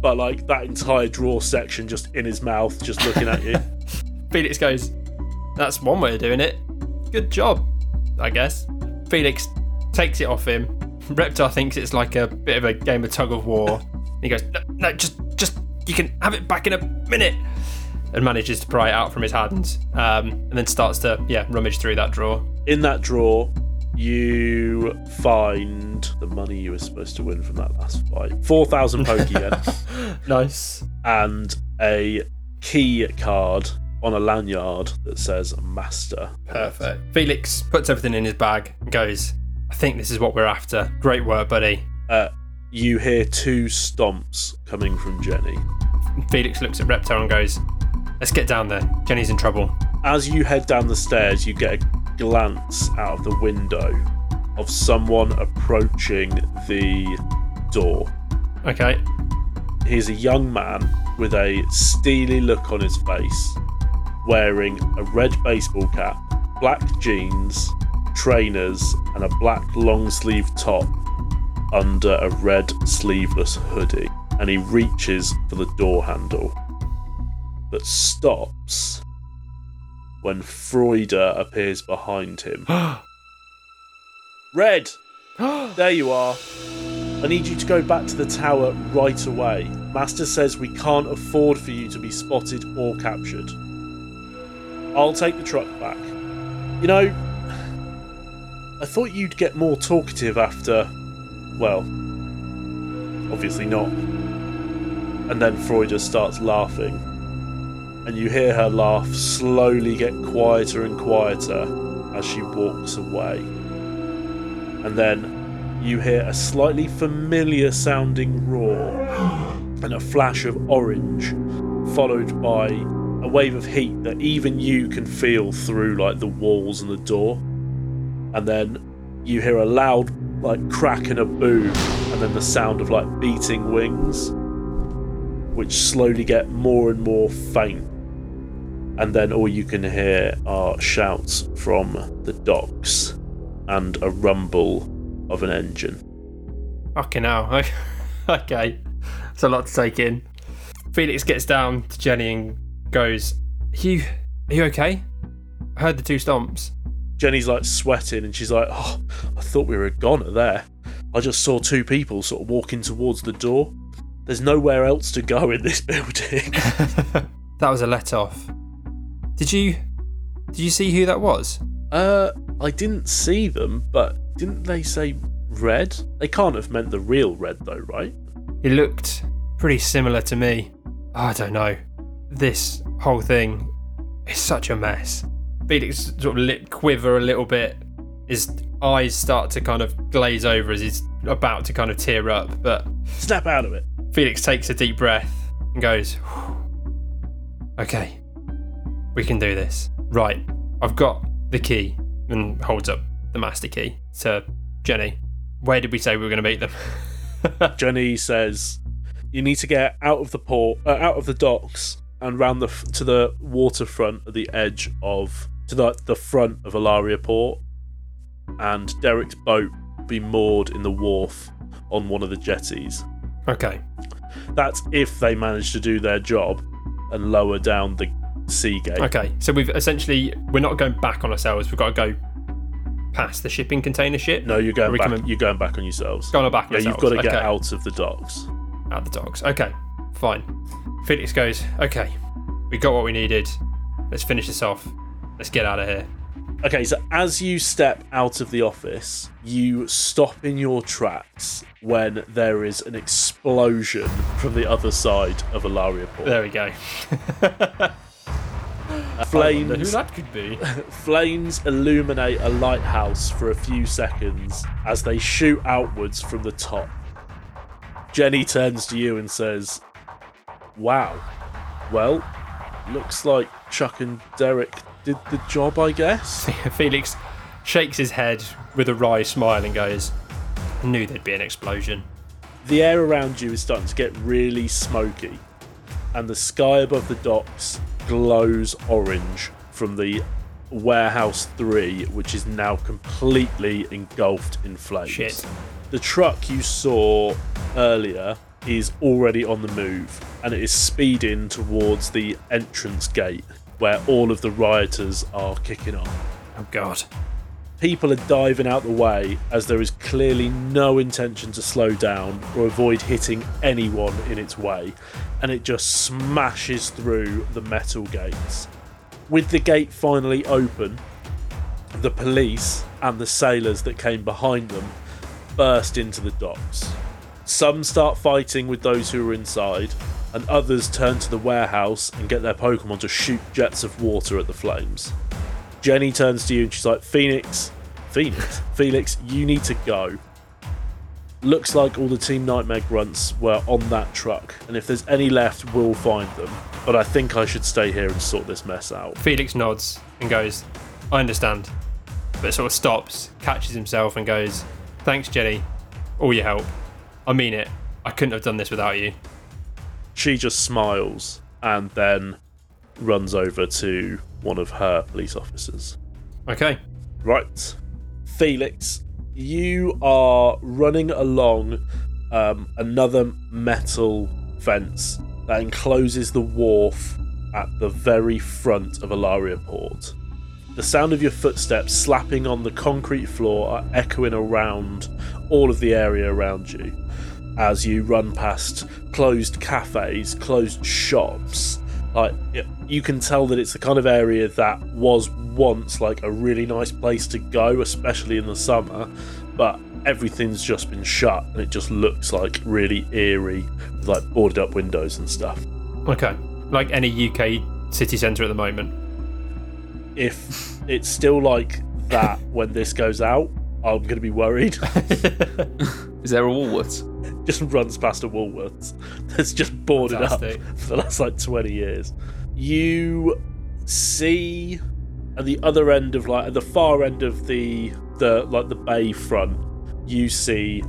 but like that entire drawer section just in his mouth, just looking at you. *laughs* Felix goes, That's one way of doing it. Good job, I guess. Felix takes it off him. *laughs* Reptar thinks it's like a bit of a game of tug of war. he goes, no, no, just, just, you can have it back in a minute. And manages to pry it out from his hands. Um, and then starts to, yeah, rummage through that drawer. In that drawer, you find the money you were supposed to win from that last fight 4,000 Pokeyen *laughs* Nice. and a key card on a lanyard that says Master. Perfect. Felix puts everything in his bag and goes, I think this is what we're after. Great work, buddy. Uh, you hear two stomps coming from Jenny. Felix looks at Reptar and goes, Let's get down there. Jenny's in trouble. As you head down the stairs, you get a glance out of the window of someone approaching the door. Okay. He's a young man with a steely look on his face, wearing a red baseball cap, black jeans, trainers, and a black long sleeve top. under a red sleeveless hoodie and he reaches for the door handle but stops when Freuder appears behind him. *gasps* Red! *gasps* There you are. I need you to go back to the tower right away. Master says we can't afford for you to be spotted or captured. I'll take the truck back. You know, I thought you'd get more talkative after. Well, obviously not. And then Freuder starts laughing. And you hear her laugh slowly get quieter and quieter as she walks away. And then you hear a slightly familiar sounding roar *gasps* and a flash of orange, followed by a wave of heat that even you can feel through like the walls and the door. And then you hear a loud like crack and a boom, and then the sound of like beating wings, which slowly get more and more faint. And then all you can hear are shouts from the docks and a rumble of an engine. Fucking hell. *laughs* okay. It's a lot to take in. Felix gets down to Jenny and goes, Are you, are you okay? I heard the two stomps. Jenny's like sweating and she's like, Oh, I thought we were a goner there. I just saw two people sort of walking towards the door. There's nowhere else to go in this *laughs* building. *laughs* that was a let off. Did you did you see who that was? uh, I didn't see them, but didn't they say red? They can't have meant the real red though, right? He looked pretty similar to me. I don't know. This whole thing is such a mess. Felix sort of lip quiver a little bit. His eyes start to kind of glaze over as he's about to kind of tear up. But Snap out of it. Felix takes a deep breath and goes, Okay, we can do this. Right, I've got the key and holds up the master key to Jenny. Where did we say we were going to meet them? *laughs* Jenny says, "You need to get out of the port, uh, out of the docks, and round the to the waterfront at the edge of to the the front of Alaria Port, and Derek's boat be moored in the wharf on one of the jetties. okay, That's if they manage to do their job and lower down the sea gate. okay. So we've essentially, we're not going back on ourselves. We've got to go past the shipping container ship. No, you're going back. coming- You're going back on yourselves. Going back on yeah, you've got to get Okay. out of the docks. Out the docks. Okay, fine. Felix goes, Okay, we got what we needed. Let's finish this off. Let's get out of here. Okay, so as you step out of the office, you stop in your tracks when there is an explosion from the other side of Alaria Port. There we go. *laughs* Flames, Who that could be? *laughs* flames illuminate a lighthouse for a few seconds as they shoot outwards from the top. Jenny turns to you and says, Wow. Well, looks like Chuck and Derek did the job, I guess. *laughs* Felix shakes his head with a wry smile and goes, knew there'd be an explosion. The air around you is starting to get really smoky, and the sky above the docks glows orange from the warehouse 3, which is now completely engulfed in flames. Shit. The truck you saw earlier is already on the move, and it is speeding towards the entrance gate where all of the rioters are kicking off Oh god. people are diving out the way as there is clearly no intention to slow down or avoid hitting anyone in its way, and it just smashes through the metal gates. With the gate finally open, the police and the sailors that came behind them burst into the docks. Some start fighting with those who are inside, and others turn to the warehouse and get their Pokemon to shoot jets of water at the flames. Jenny turns to you and she's like, Phoenix, Phoenix, *laughs* Felix, you need to go. Looks like all the Team Nightmare grunts were on that truck, and if there's any left, we'll find them. But I think I should stay here and sort this mess out. Felix nods and goes, I understand. But sort of stops, catches himself, and goes, Thanks, Jenny. All your help. I mean it. I couldn't have done this without you. She just smiles and then runs over to one of her police officers. Okay. Right. Felix, you are running along um, another metal fence that encloses the wharf at the very front of Alaria Port. The sound of your footsteps slapping on the concrete floor are echoing around all of the area around you as you run past closed cafes, closed shops. Like you can tell that it's the kind of area that was once like a really nice place to go, especially in the summer, but everything's just been shut and it just looks like really eerie with like boarded up windows and stuff. Okay. Like any UK city centre at the moment. If it's still like that when this goes out, I'm going to be worried. *laughs* Is there a Woolworths? just runs past a Woolworths that's just boarded Fantastic. up for the last like 20 years. You see at the other end of like at the far end of the the like the bay front, you see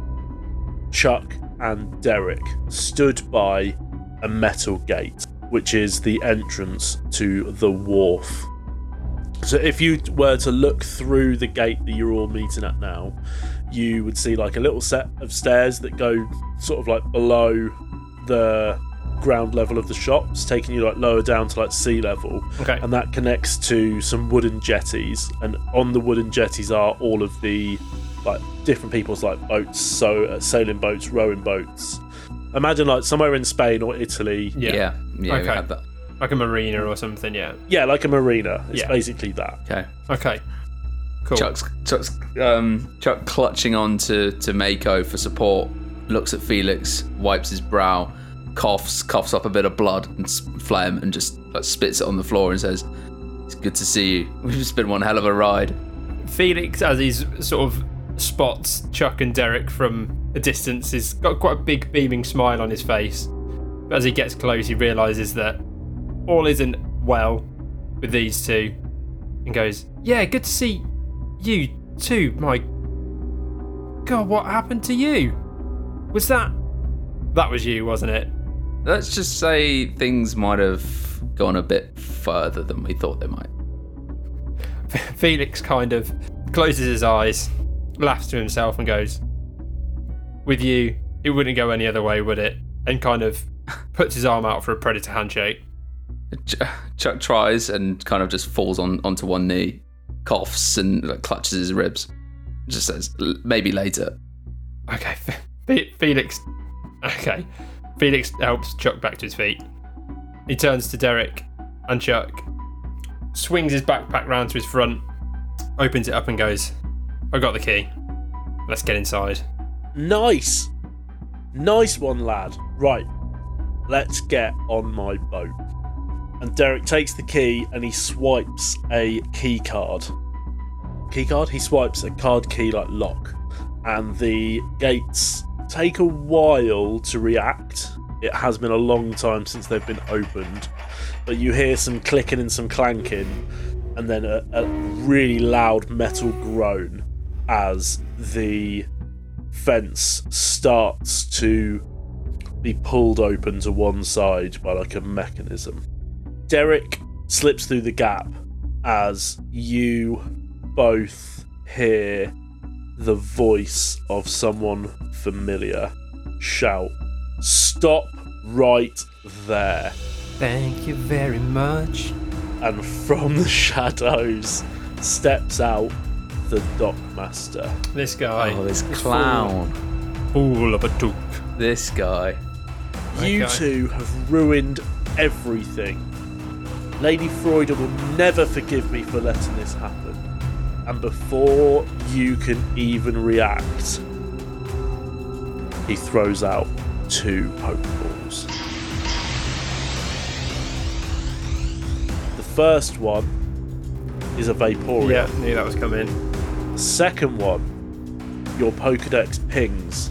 Chuck and Derek stood by a metal gate, which is the entrance to the wharf. So if you were to look through the gate that you're all meeting at now, you would see like a little set of stairs that go sort of like below the ground level of the shops, taking you like lower down to like sea level, Okay. and that connects to some wooden jetties. And on the wooden jetties are all of the like different people's like boats, so uh, sailing boats, rowing boats. Imagine like somewhere in Spain or Italy, Yeah. yeah, yeah we Okay. Had that. Like a marina or something, yeah. yeah, like a marina. It's Yeah. basically that. Okay. Okay. Cool. Chuck's, Chuck's um, Chuck clutching on to, to Mako for support, looks at Felix, wipes his brow, coughs, coughs up a bit of blood and s- phlegm, and just like, spits it on the floor and says, It's good to see you. We've just been one hell of a ride. Felix, as he's sort of spots Chuck and Derek from a distance, has got quite a big beaming smile on his face. But as he gets close, he realizes that all isn't well with these two, and goes, "Yeah, good to see you too. My God, what happened to you? Was that that was you, wasn't it?" Let's just say things might have gone a bit further than we thought they might. *laughs* Felix kind of closes his eyes, laughs to himself, and goes, With you, it wouldn't go any other way, would it? And kind of *laughs* puts his arm out for a predator handshake. Ch- Chuck tries and kind of just falls on onto one knee, coughs and like, clutches his ribs. Just says, maybe later. Okay, Fe- Felix. Okay. Felix helps Chuck back to his feet. He turns to Derek and Chuck, swings his backpack round to his front, opens it up, and goes, I got the key. Let's get inside. Nice, nice one, lad. Right, let's get on my boat. And Derek takes the key and he swipes a key card. Key card? He swipes a card key like lock, and the gates take a while to react. It has been a long time since they've been opened, but you hear some clicking and some clanking, and then a, a really loud metal groan as the fence starts to be pulled open to one side by like a mechanism. Derek slips through the gap as you both hear the voice of someone familiar shout, Stop right there. Thank you very much. And from the *laughs* shadows steps out the Dockmaster. This guy. Oh, this clown. Fool of a took. This guy. You Okay. two have ruined everything. Lady Freuda will never forgive me for letting this happen. And before you can even react, he throws out two Pokeballs. The first one is a Vaporeon. Yeah, knew that was coming. The second one, your Pokedex pings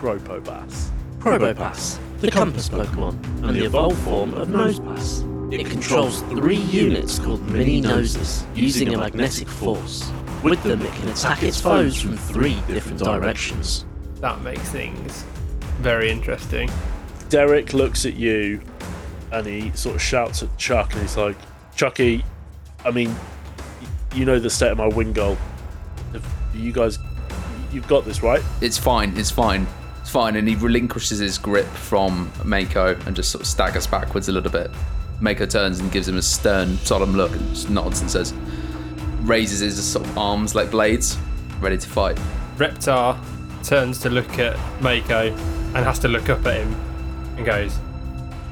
Probopass. Probopass, the compass Pokemon, and the evolved form of Nosepass. It controls three units called Mini Noses using a magnetic force. With them, it can attack its foes from three different directions. That makes things very interesting. Derek looks at you and he sort of shouts at Chuck and he's like, Chucky, I mean, you know the state of my Wingull. goal. you guys you've got this, right? It's fine. It's fine. It's fine. And he relinquishes his grip from Mako and just sort of staggers backwards a little bit. Mako turns and gives him a stern, solemn look and just nods and says, raises his sort of arms like blades, ready to fight. Reptar turns to look at Mako and has to look up at him and goes,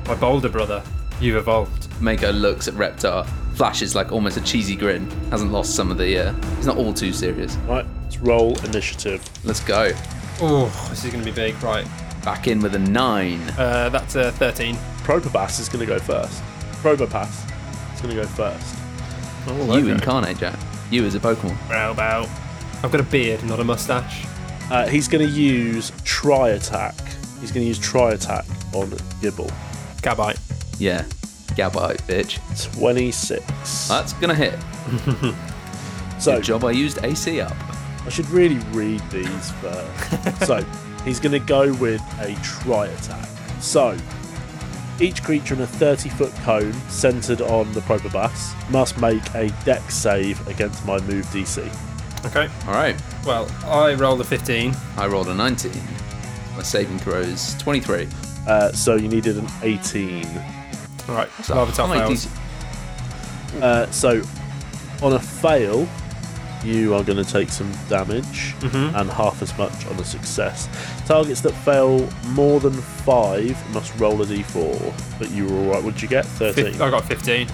My boulder brother, you've evolved. Mako looks at Reptar, flashes like almost a cheesy grin. Hasn't lost some of the. Uh, he's not all too serious. Right, let's roll initiative. Let's go. Oh, this is going to be big. Right. Back in with a nine. Uh, that's a 13. Probopass is going to go first. Probopass is going to go first. Oh, You incarnate, Jack. You as a Pokemon. Bow, bow. I've got a beard, not a mustache. Uh, he's going to use Tri Attack. He's going to use Tri Attack on Gible. Gabite. Yeah. Gabite, bitch. 26. That's gonna hit. *laughs* so, Good job I used AC up. I should really read these first. *laughs* so, he's going to go with a Tri Attack. So, each creature in a 30 foot cone centered on the Probopass must make a dex save against my move DC. Okay. Alright. Well, I rolled a 15. I rolled a 19. My saving throw is 23. Uh, so, you needed an 18. All right. So Larvitar high fails. DC. Uh, so, on a fail, you are going to take some damage mm-hmm. and half as much on a success. Targets that fail more than five must roll a d4. But you were alright. What did you get? 13. Fif- I got 15.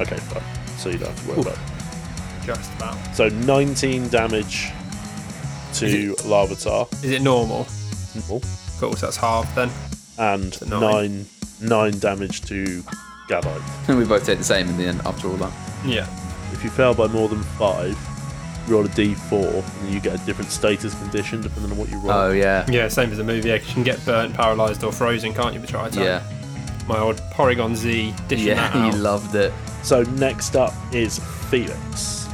Okay, fine. So you don't have to worry about it. Just about. So 19 damage to Larvitar Is it normal? Cool. Cool, so that's half then. and nine. nine nine damage to Gabite. And we both take the same in the end after all that. Yeah. If you fail by more than five, roll a d4 and you get a different status condition depending on what you roll. Oh, yeah. Yeah, same as the movie. Yeah, 'cause you can get burnt, paralysed, or frozen, can't you? But try Yeah. My old Porygon Z dishing Yeah, that *laughs* he out. loved it. So next up is Felix.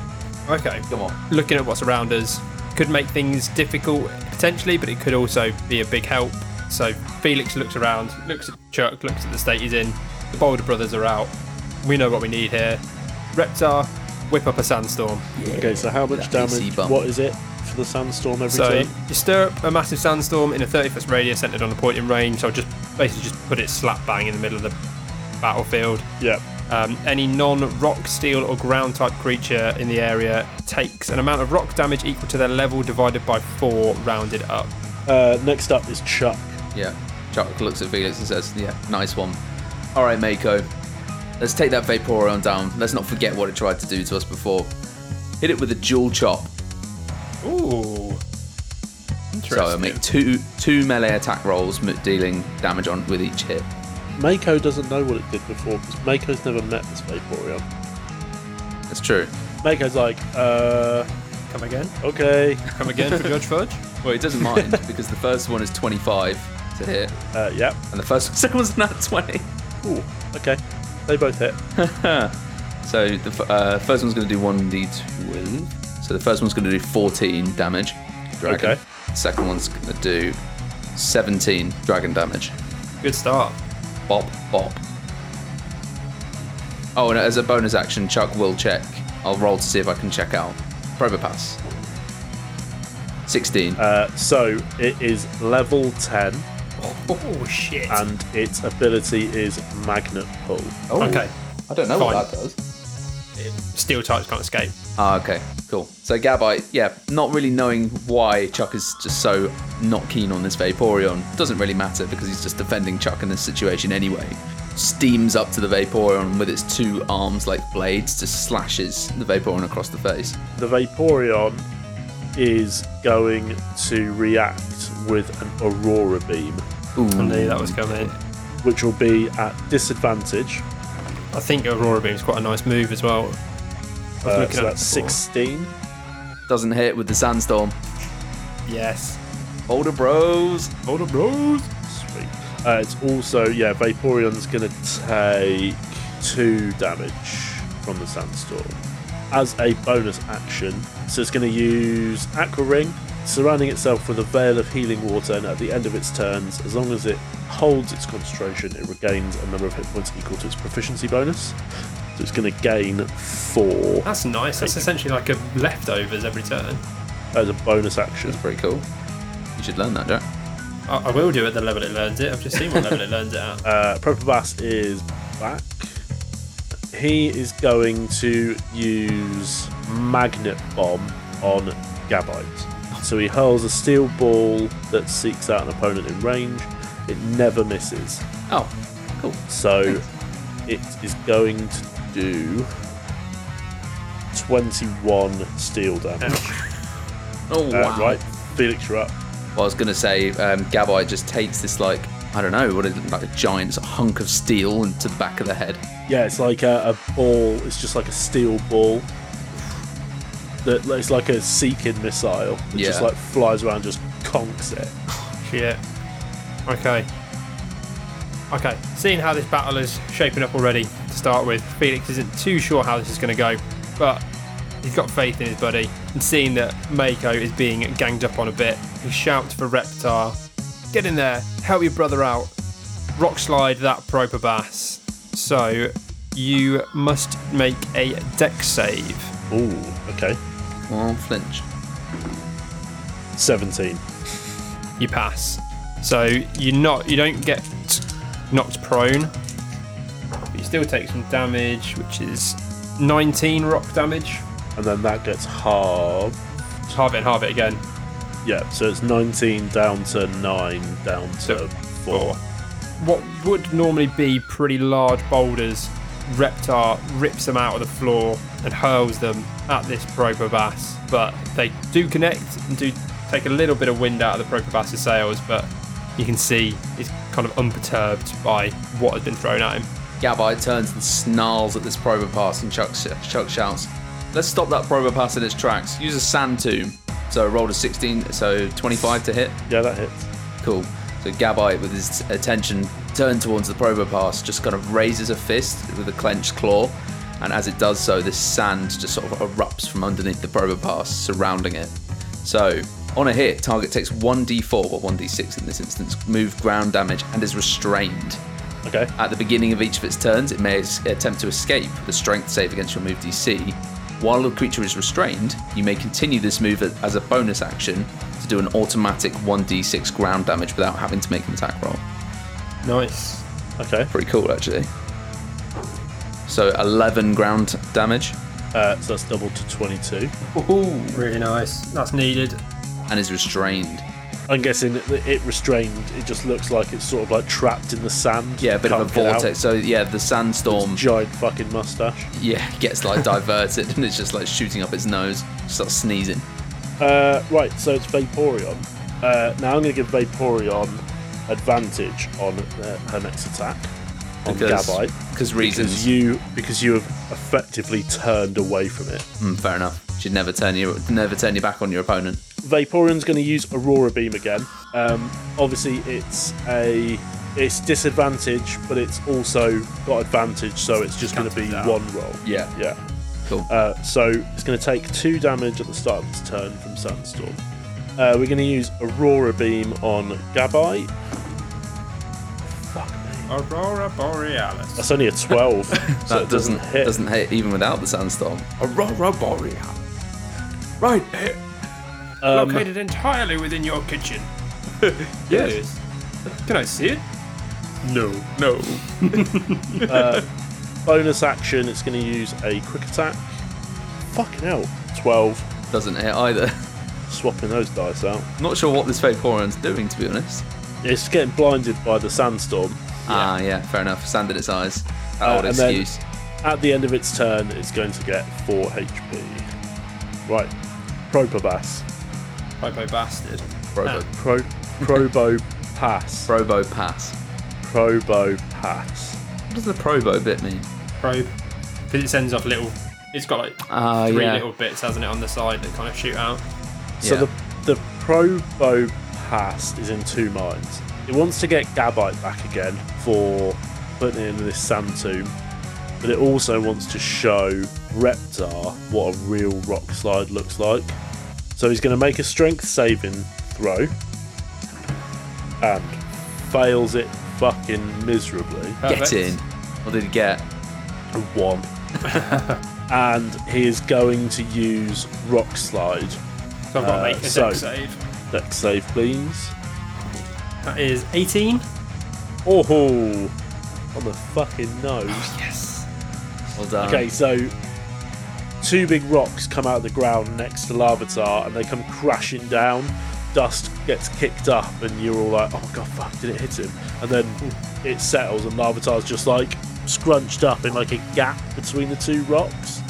okay. Come on. Looking at what's around us could make things difficult potentially, but it could also be a big help. So Felix looks around, looks at Chuck, looks at the state he's in. The Boulder brothers are out. We know what we need here. Reptar, whip up a sandstorm. Okay, so how much That PC damage? bump. What is it for the sandstorm every So turn? you stir up a massive sandstorm in a 30 foot radius centered on a point in range. So I'll just basically just put it slap bang in the middle of the battlefield. Yeah. Um, any non-rock, steel, or ground-type creature in the area takes an amount of rock damage equal to their level divided by four, rounded up. Uh, next up is Chuck. Yeah. Chuck looks at Felix and says, Yeah, nice one. All right, Mako. Let's take that Vaporeon down. Let's not forget what it tried to do to us before. Hit it with a dual chop. Ooh. So I make two two melee attack rolls, dealing damage on with each hit. Mako doesn't know what it did before because Mako's never met this Vaporeon. That's true. Mako's like, uh, Come again? okay. Come again for Judge Fudge? *laughs* Well, he doesn't mind *laughs* because the first one is 25 to hit, Uh, yep. and the first *laughs* second one's not 20. Ooh, okay. They both hit. *laughs* So the f- uh, first one's going to do 1d12. So the first one's going to do 14 damage. Dragon. Okay. Second one's going to do 17 dragon damage. Good start. Bop, bop. Oh, and as a bonus action, Chuck will check. I'll roll to see if I can check out. Probopass. 16. Uh, so it is level 10 Oh shit. and its ability is Magnet Pull. oh, okay. I don't know Fine. what that does. Steel types can't escape. Ah, okay, cool. So Gabite, yeah, not really knowing why Chuck is just so not keen on this Vaporeon doesn't really matter because he's just defending Chuck in this situation anyway. Steams up to the Vaporeon with its two arms like blades, just slashes the Vaporeon across the face. The Vaporeon is going to react with an Aurora Beam, Ooh, I knew that was coming. which will be at disadvantage. I think Aurora Beam is quite a nice move as well. I Uh, looking so at that's 16. doesn't hit with the Sandstorm. Yes. Older bros. Older bros. Sweet. Uh, it's also, yeah, Vaporeon's going to take two damage from the Sandstorm. As a bonus action, so it's going to use Aqua Ring, surrounding itself with a veil of healing water, and at the end of its turns, as long as it holds its concentration, it regains a number of hit points equal to its proficiency bonus. So it's going to gain four. That's nice. That's essentially like a leftovers every turn. as a bonus action. That's pretty cool. You should learn that, Jack. I, I will do it at the level it learns it. I've just seen what level it learns it at. *laughs* Uh, Probopass is back. He is going to use Magnet Bomb on Gabite. So he hurls a steel ball that seeks out an opponent in range. It never misses. Oh, cool. So it is going to do 21 steel damage. Oh, Uh, wow. right, Felix, you're up. Well, I was going to say, um, Gabite just takes this, like, I don't know, what is it, like a giant hunk of steel into the back of the head. Yeah, it's like a, a ball. It's just like a steel ball. That it's like a seeking missile. It just like flies around, just conks it. Shit. Okay. Okay. Seeing how this battle is shaping up already to start with, Felix isn't too sure how this is going to go, but he's got faith in his buddy. And seeing that Mako is being ganged up on a bit, he shouts for Reptar, "Get in there! Help your brother out! Rock slide that Probopass. So you must make a dex save. Ooh, okay. Well, flinch. 17. you pass. So you're not you don't get knocked prone, but you still take some damage, which is 19 rock damage. And then that gets halved. Halve it and halve it again. Yeah, so it's 19 down to 9 down to So, 4. What would normally be pretty large boulders, Reptar rips them out of the floor and hurls them at this Probopass. But they do connect and do take a little bit of wind out of the Probopass's sails, but you can see he's kind of unperturbed by what has been thrown at him. Gabite turns and snarls at this Probopass and Chuck, Chuck shouts, Let's stop that Probopass in its tracks. Use a sand tomb. So roll a 16, so 25 to hit. Yeah, that hits. Cool. So Gabite, with his attention turned towards the Probopass, just kind of raises a fist with a clenched claw. And as it does so, this sand just sort of erupts from underneath the Probopass, surrounding it. So, on a hit, target takes 1d4, or 1d6 in this instance, move ground damage, and is restrained. Okay. At the beginning of each of its turns, it may attempt to escape the strength save against your move DC. While the creature is restrained, you may continue this move as a bonus action to do an automatic 1d6 ground damage without having to make an attack roll. Nice. Okay. Pretty cool, actually. So 11 ground damage Uh, so that's doubled to 22. Really nice. That's needed. and is restrained. I'm guessing it restrained, it just looks like it's sort of like trapped in the sand. Yeah, a bit of a Can't get out. vortex. So yeah, the sandstorm Giant fucking mustache. yeah *laughs* gets like diverted and it's just like shooting up its nose, starts sneezing. Uh, right, so it's Vaporeon. Uh, now I'm going to give Vaporeon advantage on uh, her next attack on Because- Gabite Because reasons. because you because you have effectively turned away from it. Hmm, fair enough. Should never turn your never turn your back on your opponent. Vaporeon's going to use Aurora Beam again. Um, obviously, it's a it's disadvantage, but it's also got advantage, so it's just going to be Cancels one roll. Yeah. Yeah. Cool. Uh, so it's going to take two damage at the start of its turn from Sandstorm. Uh, we're going to use Aurora Beam on Gabite. Fuck me. Aurora Borealis. That's only a 12, *laughs* so that it doesn't hit. doesn't hit even without the sandstorm. Aurora Borealis. Right here. Um, Located entirely within your kitchen. *laughs* yes. Can I see it? No, no. *laughs* bonus action, it's going to use a quick attack. Fucking hell. 12. Doesn't hit either. Swapping those dice out. Not sure what this Vaporeon's doing, to be honest. It's getting blinded by the sandstorm. Ah, yeah, fair enough. Sand in its eyes. That Uh, old and then- excuse. At the end of its turn, it's going to get 4 HP. Right. Probopass. Popo bastard. Probo, Pro, Probo Pass. Probo pass. Probo Pass. What does the Probo bit mean? Probe. Because it sends off little. It's got like Ah, three yeah. little bits, hasn't it, on the side that kind of shoot out. So Yeah. the the Probo Pass is in two minds. It wants to get Gabite back again for putting it in this sand tomb, but it also wants to show Reptar what a real rock slide looks like. So he's going to make a strength saving throw and fails it fucking miserably. Get in. What did he get? A one. *laughs* and he is going to use Rock Slide So I've got to Uh, make a so- dex save. Dex save, please. That is 18. Oh, on the fucking nose. Yes. Well done. Okay, so two big rocks come out of the ground next to Larvitar and they come crashing down. Dust gets kicked up, and you're all like, oh god, fuck, did it hit him? And then it settles, and Larvitar's just like scrunched up in like a gap between the two rocks.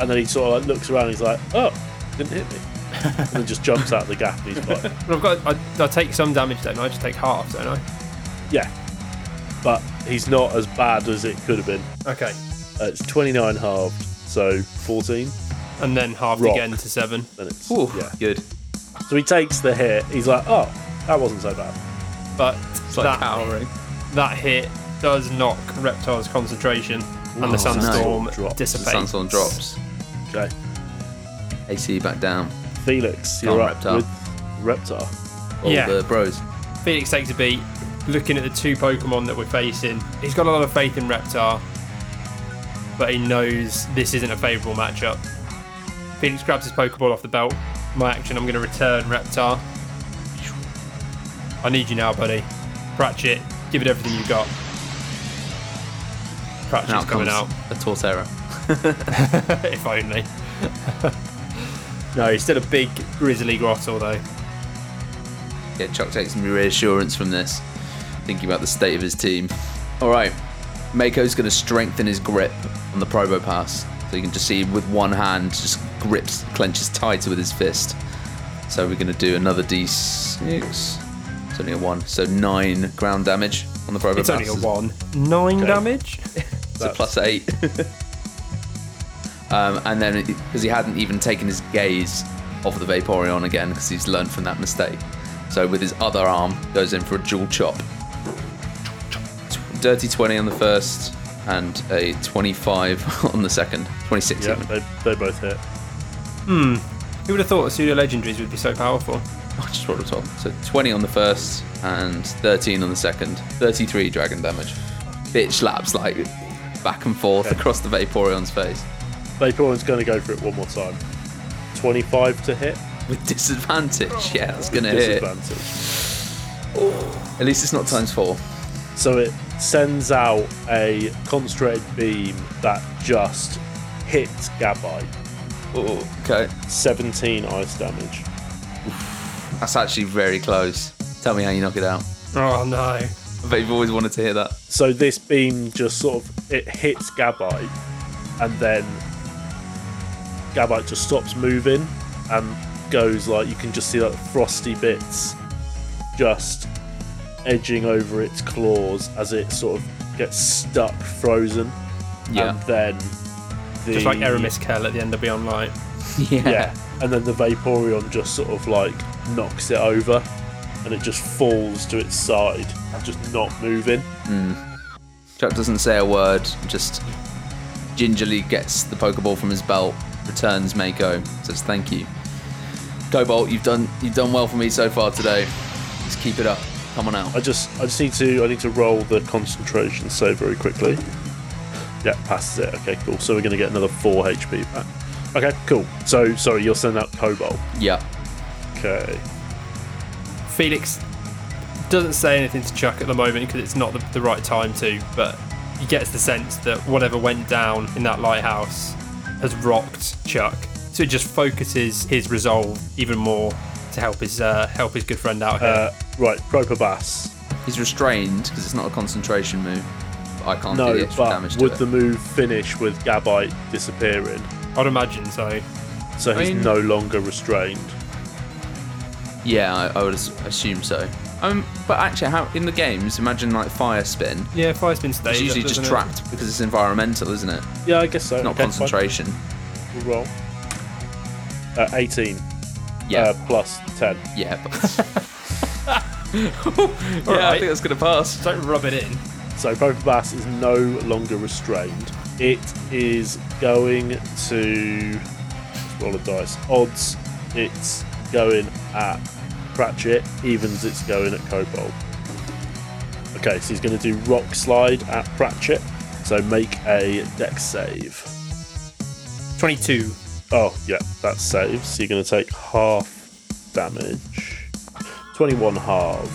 And then he sort of like looks around and he's like, oh, didn't hit me. and then just jumps out the gap and he's like, *laughs* But I've got. I, I take some damage, don't I? I just take half, don't I? yeah. But he's not as bad as it could have been. Okay. Uh, it's 29 halved, so 14. And then halved Rock. again to seven. Then Ooh, yeah. good. So he takes the hit. He's like, oh, that wasn't so bad. But It's like that, cowering. that hit does knock Reptile's concentration, and Oh, the sandstorm no. Drops. The dissipates. sandstorm drops. Okay. AC back down. Felix, Go you're on, up Reptar. with Reptar. All Yeah. the bros. Felix takes a beat, looking at the two Pokemon that we're facing. He's got a lot of faith in Reptar, but he knows this isn't a favourable matchup. Felix grabs his Pokeball off the belt. My action, I'm going to return Reptar. I need you now, buddy. Pratchett, give it everything you've got. Pratchett's out coming out, a Torterra. *laughs* if only. *laughs* no, he's still a big grizzly Grotle, though. Yeah, Chuck takes some reassurance from this, thinking about the state of his team. All right, Mako's going to strengthen his grip on the Probopass. So you can just see with one hand, just grips, clenches tighter with his fist. So we're going to do another d6. It's only a one, so nine ground damage on the Probopass. It's only a one. Nine Okay. damage? *laughs* It's a plus eight. *laughs* um, and then because he hadn't even taken his gaze off the Vaporeon again because he's learned from that mistake. So with his other arm, goes in for a dual chop. Dirty 20 on the first and a 25 *laughs* on the second. 26 Yeah, even. they, they both hit. Hmm. Who would have thought pseudo legendaries would be so powerful? *laughs* I just rolled a 12. So 20 on the first and 13 on the second. 33 dragon damage. Bitch slaps like back and forth Okay. across the Vaporeon's face Vaporeon's going to go for it one more time. 25 to hit. with disadvantage. Yeah, that's gonna hit. Disadvantage. At least it's not times four. So it sends out a concentrated beam that just hits Gabite. Oh, okay. 17 ice damage. That's actually very close. Tell me how you knock it out. Oh no. But you've always wanted to hear that. So this beam just sort of it hits Gabite, and then Gabite just stops moving and goes like you can just see like frosty bits just edging over its claws as it sort of gets stuck frozen. Yeah. And then the Just like Eramis Kell at the end of Beyond Light. *laughs* Yeah. yeah. And then the Vaporeon just sort of like knocks it over and it just falls to its side, just not moving. Hmm. Chuck doesn't say a word, just gingerly gets the Pokeball from his belt, returns Mako, says thank you. Cobalt, you've done you've done well for me so far today. Just keep it up. Come on out. I just I just need to I need to roll the concentration save very quickly. Yeah, passes it. Okay, cool. So we're gonna get another four HP back. Okay, cool. So sorry, you're sending out Cobalt. Yeah. Okay. Felix doesn't say anything to Chuck at the moment because it's not the, the right time to, but he gets the sense that whatever went down in that lighthouse has rocked Chuck. So it just focuses his resolve even more to help his uh, help his good friend out here. Uh, right, Probopass. He's restrained because it's not a concentration move. But I can't do the extra but damage to would it. the move finish with Gabite disappearing? I'd imagine so. So I he's mean- no longer restrained. Yeah, I, I would assume so. Um, but actually, how in the games, imagine like fire spin. Yeah, fire spin stays. It's usually up, just doesn't it? trapped because it's environmental, isn't it? Yeah, I guess so. Not Okay, fine. concentration. We'll roll. Uh, 18 Yeah, uh, plus 10. yeah. But *laughs* *laughs* yeah, I Alright. think that's gonna pass. Don't rub it in. So Probopass is no longer restrained. It is going to roll a dice. Odds, it's going at Cratchit. Evens, it's going at Cobalt. Okay, so he's going to do Rock Slide at Pratchett. So make a Dex save. 22. Oh, yeah, that saves. So you're going to take half damage. 21 halved.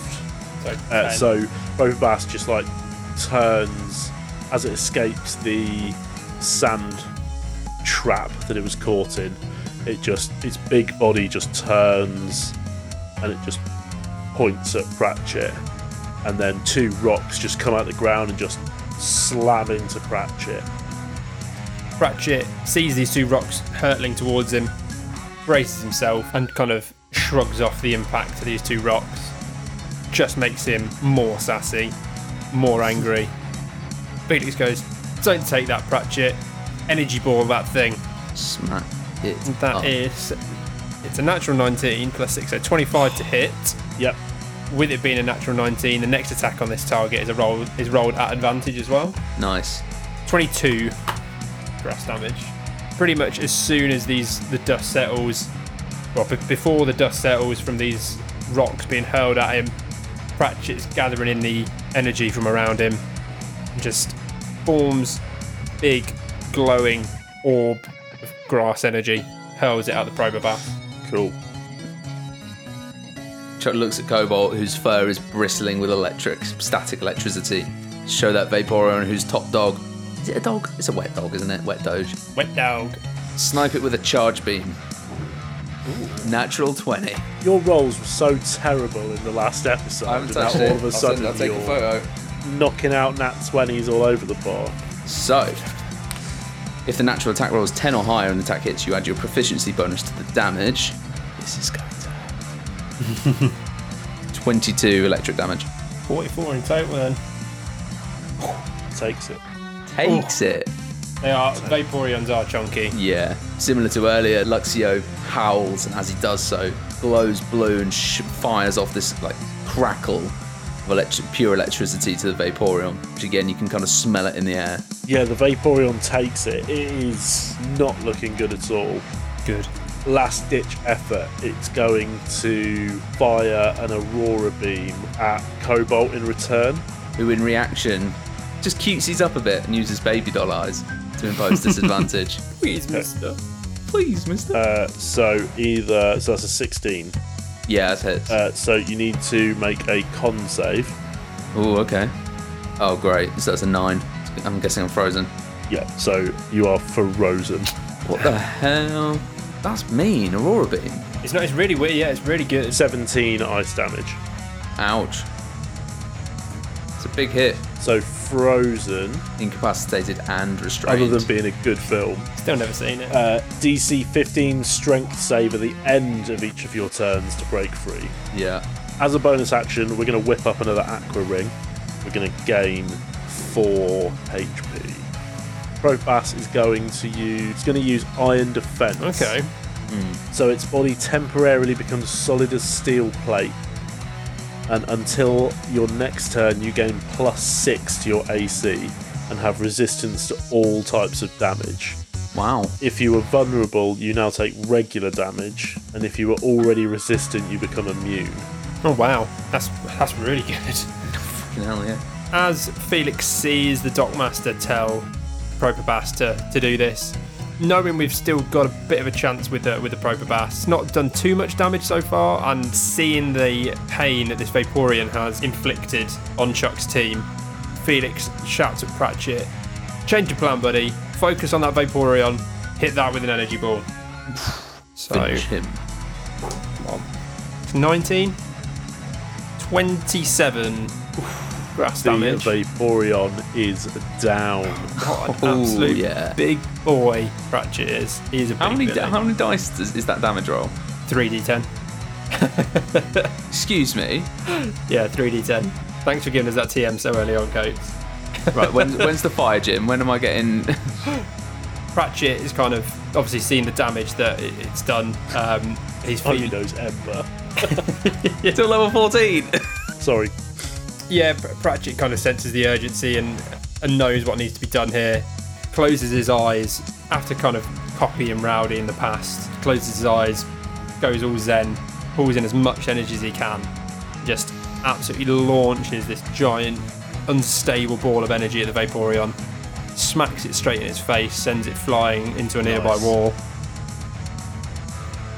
So, Uh, 10. so Probopass just like turns as it escapes the sand trap that it was caught in. It just its big body just turns and it just points at Pratchett, and then two rocks just come out of the ground and just slam into Pratchett. Pratchett sees these two rocks hurtling towards him, braces himself, and kind of shrugs off the impact of these two rocks. Just makes him more sassy, more angry. Felix goes, Don't take that, Pratchett. Energy ball that thing. Smack it. That up. is. It's a natural 19 plus 6, so 25 to hit. Yep. With it being a natural 19, the next attack on this target is a roll is rolled at advantage as well. nice. 22 grass damage. Pretty much as soon as these the dust settles, well, be- before the dust settles from these rocks being hurled at him, Pratchett's gathering in the energy from around him and just forms big glowing orb of grass energy, hurls it out the Probopass. Cool. Chuck looks at Cobalt, whose fur is bristling with electric, static electricity. Show that Vaporeon, who's top dog. Is it a dog? It's a wet dog, isn't it? Wet Doge. Wet dog. Snipe it with a charge beam. Natural 20. Your rolls were so terrible in the last episode, and now all of a sudden you're photo. knocking out nat 20s all over the board. So, if the natural attack roll is 10 or higher and the attack hits, you add your proficiency bonus to the damage. This is going to hurt. *laughs* 22 electric damage. 44 in total then. Takes it. Takes it. They are, Vaporeons are chunky. Yeah. Similar to earlier, Luxio howls, and as he does so, glows blue and sh- fires off this like crackle of electric, pure electricity to the Vaporeon, which again you can kind of smell it in the air. Yeah, the Vaporeon takes it. It is not looking good at all. Good. Last ditch effort, it's going to fire an Aurora beam at Cobalt in return. Who, in reaction, just cutesies up a bit and uses baby doll eyes to impose disadvantage. *laughs* Please, mister. Please, Mister. Uh, so either, so that's a 16. yeah, that's hits. Uh, so you need to make a con save. oh, okay. Oh, great. So that's a nine. I'm guessing I'm frozen. Yeah, so you are frozen. What the hell? That's mean. Aurora beam. It's not. It's really weird. Yeah, it's really good. 17 ice damage. Ouch. It's a big hit. So frozen, Incapacitated and restrained. other than being a good film, Still never seen it. uh, DC 15 strength save at the end of each of your turns to break free. yeah. As a bonus action, we're going to whip up another Aqua Ring. We're going to gain 4 HP. Probopass is going to use. It's going to use Iron Defense. okay. So its body temporarily becomes solid as steel plate. And until your next turn, you gain plus 6 to your AC and have resistance to all types of damage. Wow. If you were vulnerable, you now take regular damage, and if you were already resistant, you become immune. Oh wow, that's that's really good. Fucking hell, yeah. As Felix sees the Dockmaster tell Probopass to, to do this, knowing we've still got a bit of a chance with the with the Probopass, not done too much damage so far, and seeing the pain that this Vaporeon has inflicted on Chuck's team, Felix shouts at Pratchett, "Change your plan, buddy. Focus on that Vaporeon. Hit that with an energy ball." *sighs* So Finish him. 19, 27 Oof, grass The damage. Vaporeon is down. What an Ooh, absolute yeah. big boy Pratchett is. He is a big How many, villain. how many dice does, is that damage roll? 3d10. *laughs* Excuse me. Yeah, 3d10. Thanks for giving us that TM so early on, Coates. *laughs* Right, when, when's the fire gym? When am I getting. *laughs* Pratchett is kind of obviously seen the damage that it- it's done. Um, he's Only feeling, knows Ember. Till level 14? Sorry. Yeah, Pr- Pratchett kind of senses the urgency and and knows what needs to be done here. Closes his eyes after kind of poppy and rowdy in the past. Closes his eyes, goes all zen, pulls in as much energy as he can, just absolutely launches this giant, unstable ball of energy at the Vaporeon. Smacks it straight in its face, sends it flying into a nearby Nice. wall.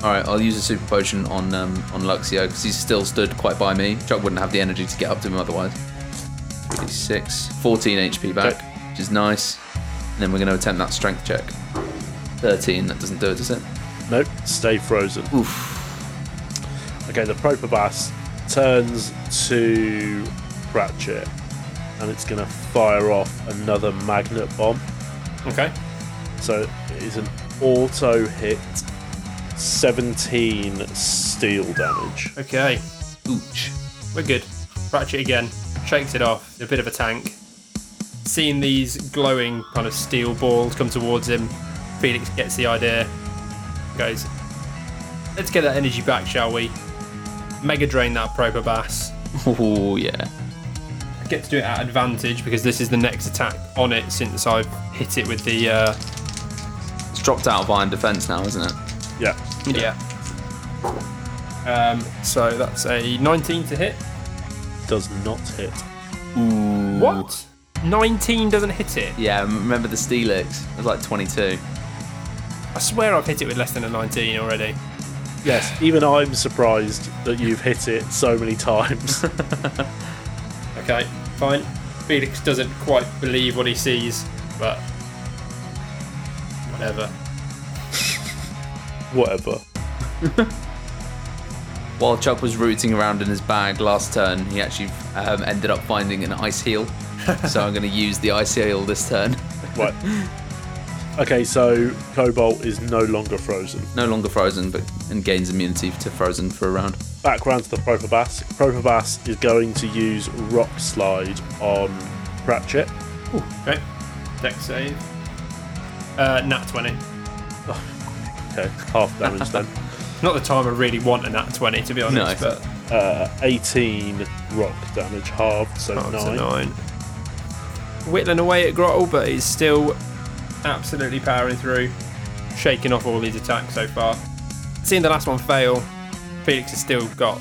All right, I'll use a super potion on um, on Luxio because he's still stood quite by me. Chuck wouldn't have the energy to get up to him otherwise. 36, 14 HP back, Okay. which is nice. And then we're going to attempt that strength check. 13, that doesn't do it, does it? Nope, stay frozen. Oof. Okay, the Probopass turns to Pratchett and it's going to fire off another magnet bomb. Okay. So it is an auto hit, 17 steel damage. Okay. Ooch. We're good. Ratchet again. Shakes it off. A bit of a tank. Seeing these glowing kind of steel balls come towards him, Felix gets the idea. Goes, let's get that energy back, shall we? Mega drain that Probopass. Oh, yeah. I get to do it at advantage because this is the next attack on it since I've hit it with the. Uh, It's dropped out of iron defense now, isn't it? Yeah, yeah. Um, so that's a 19 to hit. does not hit. Ooh. What? 19 doesn't hit it. Yeah, remember the Steelix? It was like 22. I swear I've hit it with less than a 19 already. Yes, even I'm surprised that you've hit it so many times. *laughs* Okay, fine. Felix doesn't quite believe what he sees, but whatever. Whatever. *laughs* While Chuck was rooting around in his bag last turn, he actually um, ended up finding an ice heal. *laughs* so I'm going to use the ice heal this turn. Right. Okay, so Cobalt is no longer frozen. No longer frozen, but and gains immunity to frozen for a round. Back round to the Probopass. Probopass is going to use Rock Slide on Pratchett. Okay, dex save. Uh, nat 20. Okay, half damage *laughs* then. Not the time I really want a nat 20, to be honest, Nice. but Uh, 18 rock damage halved, so 9. 9. Whittling away at Grotle, but he's still absolutely powering through, shaking off all these attacks so far. Seeing the last one fail, Felix has still got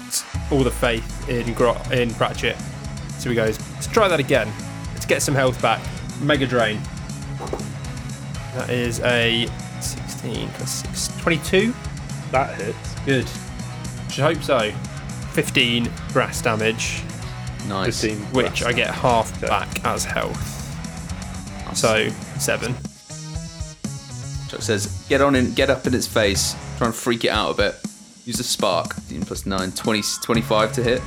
all the faith in Grot in Pratchett. So he goes, let's try that again. Let's get some health back. Mega Drain. That is a 16 plus 6, 22. That hits. Good. Should hope so. 15 brass damage, Nice. 15. which I get half Okay. back as health. So, 7. Chuck says, get on in, get up in its face, try and freak it out a bit. Use a spark. 15 plus 9, 20, 25 to hit.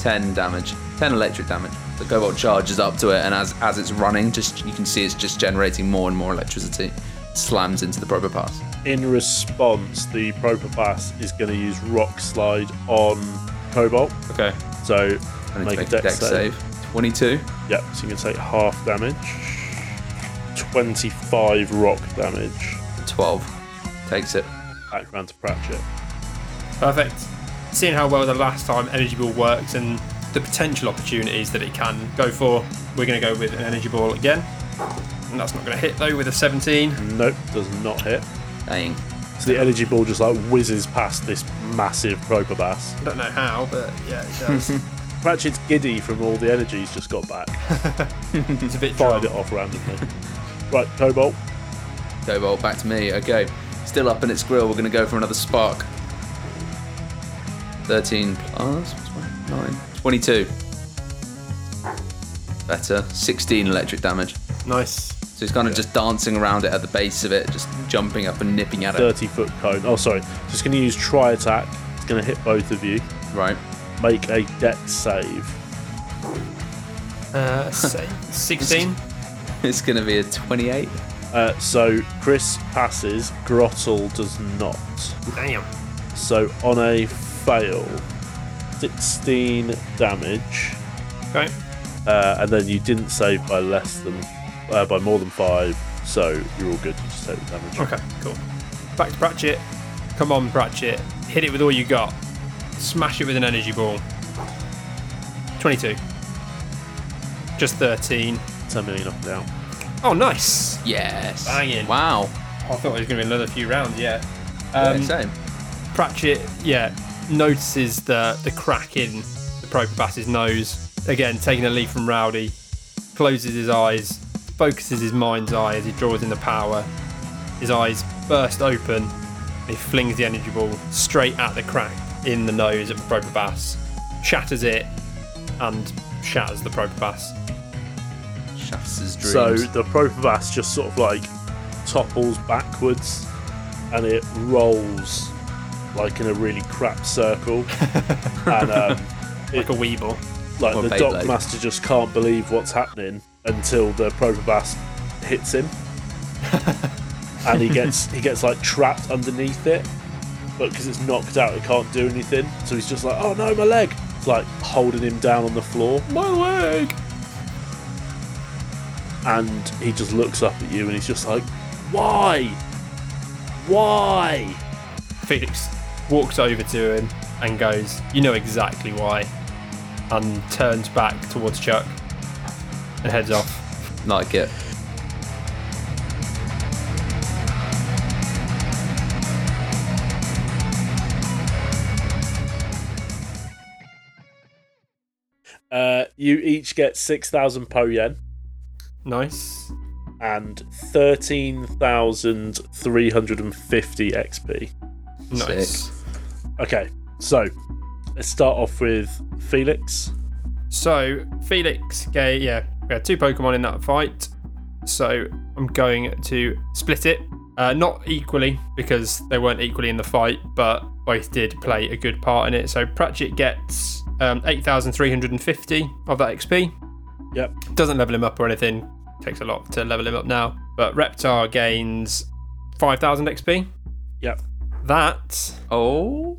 10 damage. 10 electric damage. The Cobalt charges up to it, and as as it's running, just you can see it's just generating more and more electricity. Slams into the Probopass. In response, the Probopass is going to use Rock Slide on Cobalt. Okay. So I need make, a make deck, dex save. save. 22. Yep, so you can take half damage. 25 rock damage. 12. Takes it. Back round to Pratchett. Perfect. Seeing how well the last time Energy Ball worked and the potential opportunities that it can go for, we're going to go with an Energy Ball again. And that's not going to hit though with a 17. Nope, does not hit. Dang. So the energy ball just like whizzes past this massive Probopass. I don't know how, but yeah, it does. *laughs* Pratchett's giddy from all the energy he's just got back. *laughs* it's a bit Fired drunk. it off randomly. right, Cobalt. Cobalt, back to me. Okay. Still up in its grill. We're going to go for another spark. 13 plus 9. 22. Better. 16 electric damage. Nice. So he's kind of just dancing around it at the base of it, just jumping up and nipping at it. 30 foot cone. Oh, sorry. Just going to use Tri Attack. It's going to hit both of you. Right. Make a dex save. Uh, 16. *laughs* It's going to be a 28. Uh, so Chris passes, Grotle does not. Damn. So on a fail, 16 damage. Okay. Uh, and then you didn't save by less than, uh, by more than five, so you're all good. You just take the damage. Okay, cool. Back to Pratchett. Come on, Pratchett. Hit it with all you got. Smash it with an energy ball. 22. Just 13. 10 million up and down. Oh, nice. Yes. Banging. Wow. I thought it was going to be another few rounds, yeah. Yeah, Um, same. Pratchett, yeah, notices the, the crack in the Probopass's nose. Again, taking a lead from Rowdy. Closes his eyes, focuses his mind's eye as he draws in the power. His eyes burst open, and He flings the energy ball straight at the crack in the nose of the Probopass, shatters it, and shatters the Probopass. Shafts his dreams. So the Probopass just sort of like topples backwards and it rolls like in a really crap circle. *laughs* and um, Like a Weeble. like Or the Beyblade. Dockmaster just can't believe what's happening until the Probopass hits him. *laughs* and he gets he gets like trapped underneath it. But because it's knocked out, it can't do anything. So he's just like, oh no, my leg! It's like holding him down on the floor. My leg! and he just looks up at you and he's just like, Why? Why? Felix walks over to him and goes, You know exactly why. And turns back towards Chuck and heads off. like it. Uh, you each get 6,000 po yen Nice. and 13,350 XP. Nice. Okay, so let's start off with Felix. So Felix gave yeah, we had two Pokemon in that fight. So I'm going to split it. Uh, not equally because they weren't equally in the fight, but both did play a good part in it. So Pratchett gets um, 8,350 of that XP. Yep. Doesn't level him up or anything. Takes a lot to level him up now. But Reptar gains 5,000 XP. Yep. That Oh,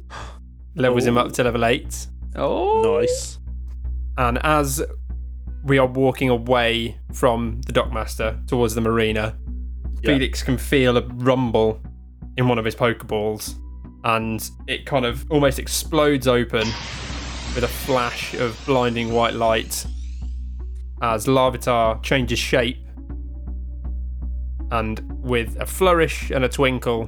levels him Oh. up to level 8. oh, Nice. And as we are walking away from the Dockmaster towards the marina, Yeah. Felix can feel a rumble in one of his Pokeballs, and it kind of almost explodes open with a flash of blinding white light as Larvitar changes shape. And with a flourish and a twinkle,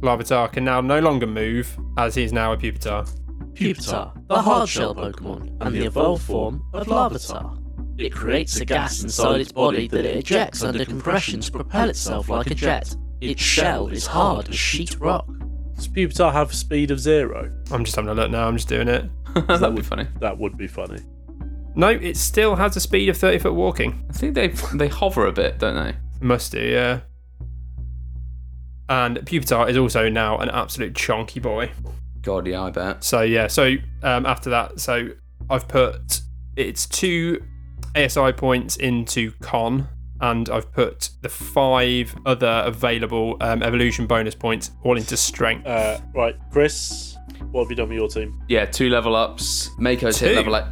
Larvitar can now no longer move as he is now a Pupitar. Pupitar, the hardshell Pokemon, and the evolved form of Larvitar. It creates a gas inside its body that it ejects under compression to propel itself like a jet. Its shell is hard as sheet rock. Does Pupitar have a speed of zero? I'm just having a look now, I'm just doing it. *laughs* that'd be funny. That would be funny. No, it still has a speed of 30 foot walking. I think they they hover a bit, don't they? Must do, yeah. And Pupitar is also now an absolute chonky boy. God, yeah, I bet. So, yeah, so um, after that, so I've put it's two ASI points into Con, and I've put the five other available um, evolution bonus points all into Strength. Uh, right, Chris, what have you done with your team? Yeah, two level ups. Mako's Two? hit level eight.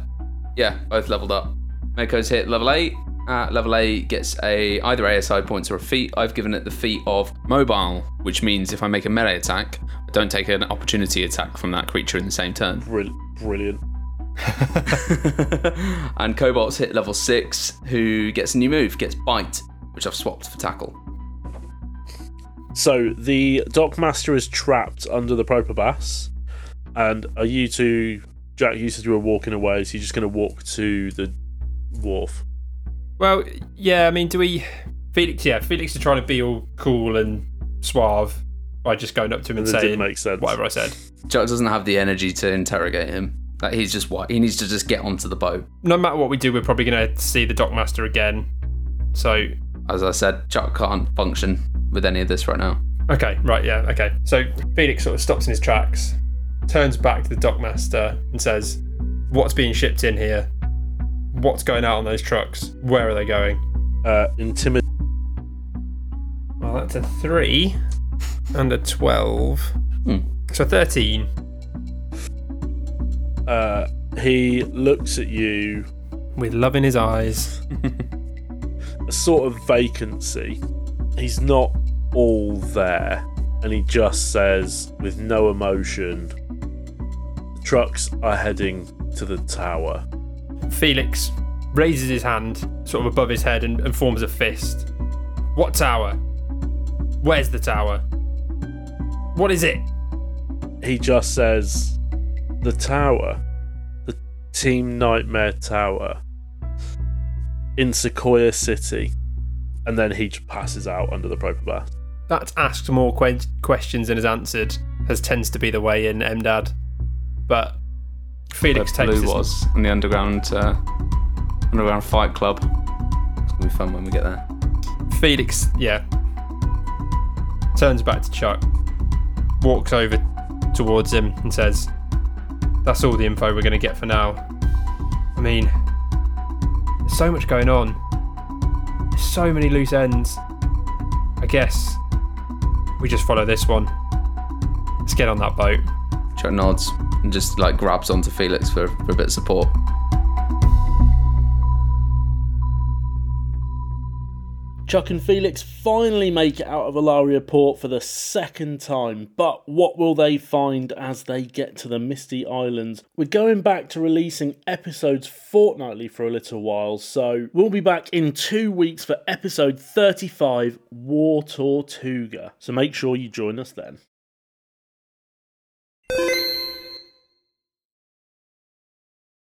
Yeah, both leveled up. Mako's hit level eight. At level eight gets a either ASI points or a feat. I've given it the feat of mobile, which means if I make a melee attack, I don't take an opportunity attack from that creature in the same turn. Brill- brilliant. *laughs* and Cobalt's hit level six, who gets a new move, gets bite, which I've swapped for tackle. So the Dockmaster is trapped under the Probopass, and are you two, Jack? You said you were walking away, so you're just going to walk to the wharf. Well, yeah, I mean, do we. Felix, yeah, Felix is trying to be all cool and suave by just going up to him and And saying make sense. whatever I said. Jack doesn't have the energy to interrogate him. Like he's just what he needs to just get onto the boat. No matter what we do, we're probably going to see the Dockmaster again. So, As I said, Chuck can't function with any of this right now. okay, right, yeah, okay. So Felix sort of stops in his tracks, turns back to the Dockmaster and says, What's being shipped in here? What's going out on those trucks? Where are they going? Uh, intimid. Well, that's a three and a 12. Hmm. So 13. Uh, he looks at you, With love in his eyes. *laughs* a sort of vacancy. He's not all there, and he just says, with no emotion, "The trucks are heading to the tower." Felix raises his hand sort of above his head and, and forms a fist. What tower? Where's the tower? What is it? he just says the tower the team nightmare tower in sequoia city and then he just passes out under the Probopass that's asked more que- questions than is answered has tends to be the way in MDAD. But Felix Where takes Blue this- was in the underground uh, underground fight club. It's gonna be fun when we get there. Felix, yeah, turns back to Chuck, walks over towards him, and says, That's all the info we're going to get for now. I mean, there's so much going on, there's so many loose ends. I guess we just follow this one. Let's get on that boat. Chuck nods and just like grabs onto Felix for, for a bit of support. Chuck and Felix finally make it out of Alaria Port for the second time, but what will they find as they get to the Misty Islands? We're going back to releasing episodes fortnightly for a little while, so we'll be back in two weeks for episode 35 War Tortuga. So make sure you join us then.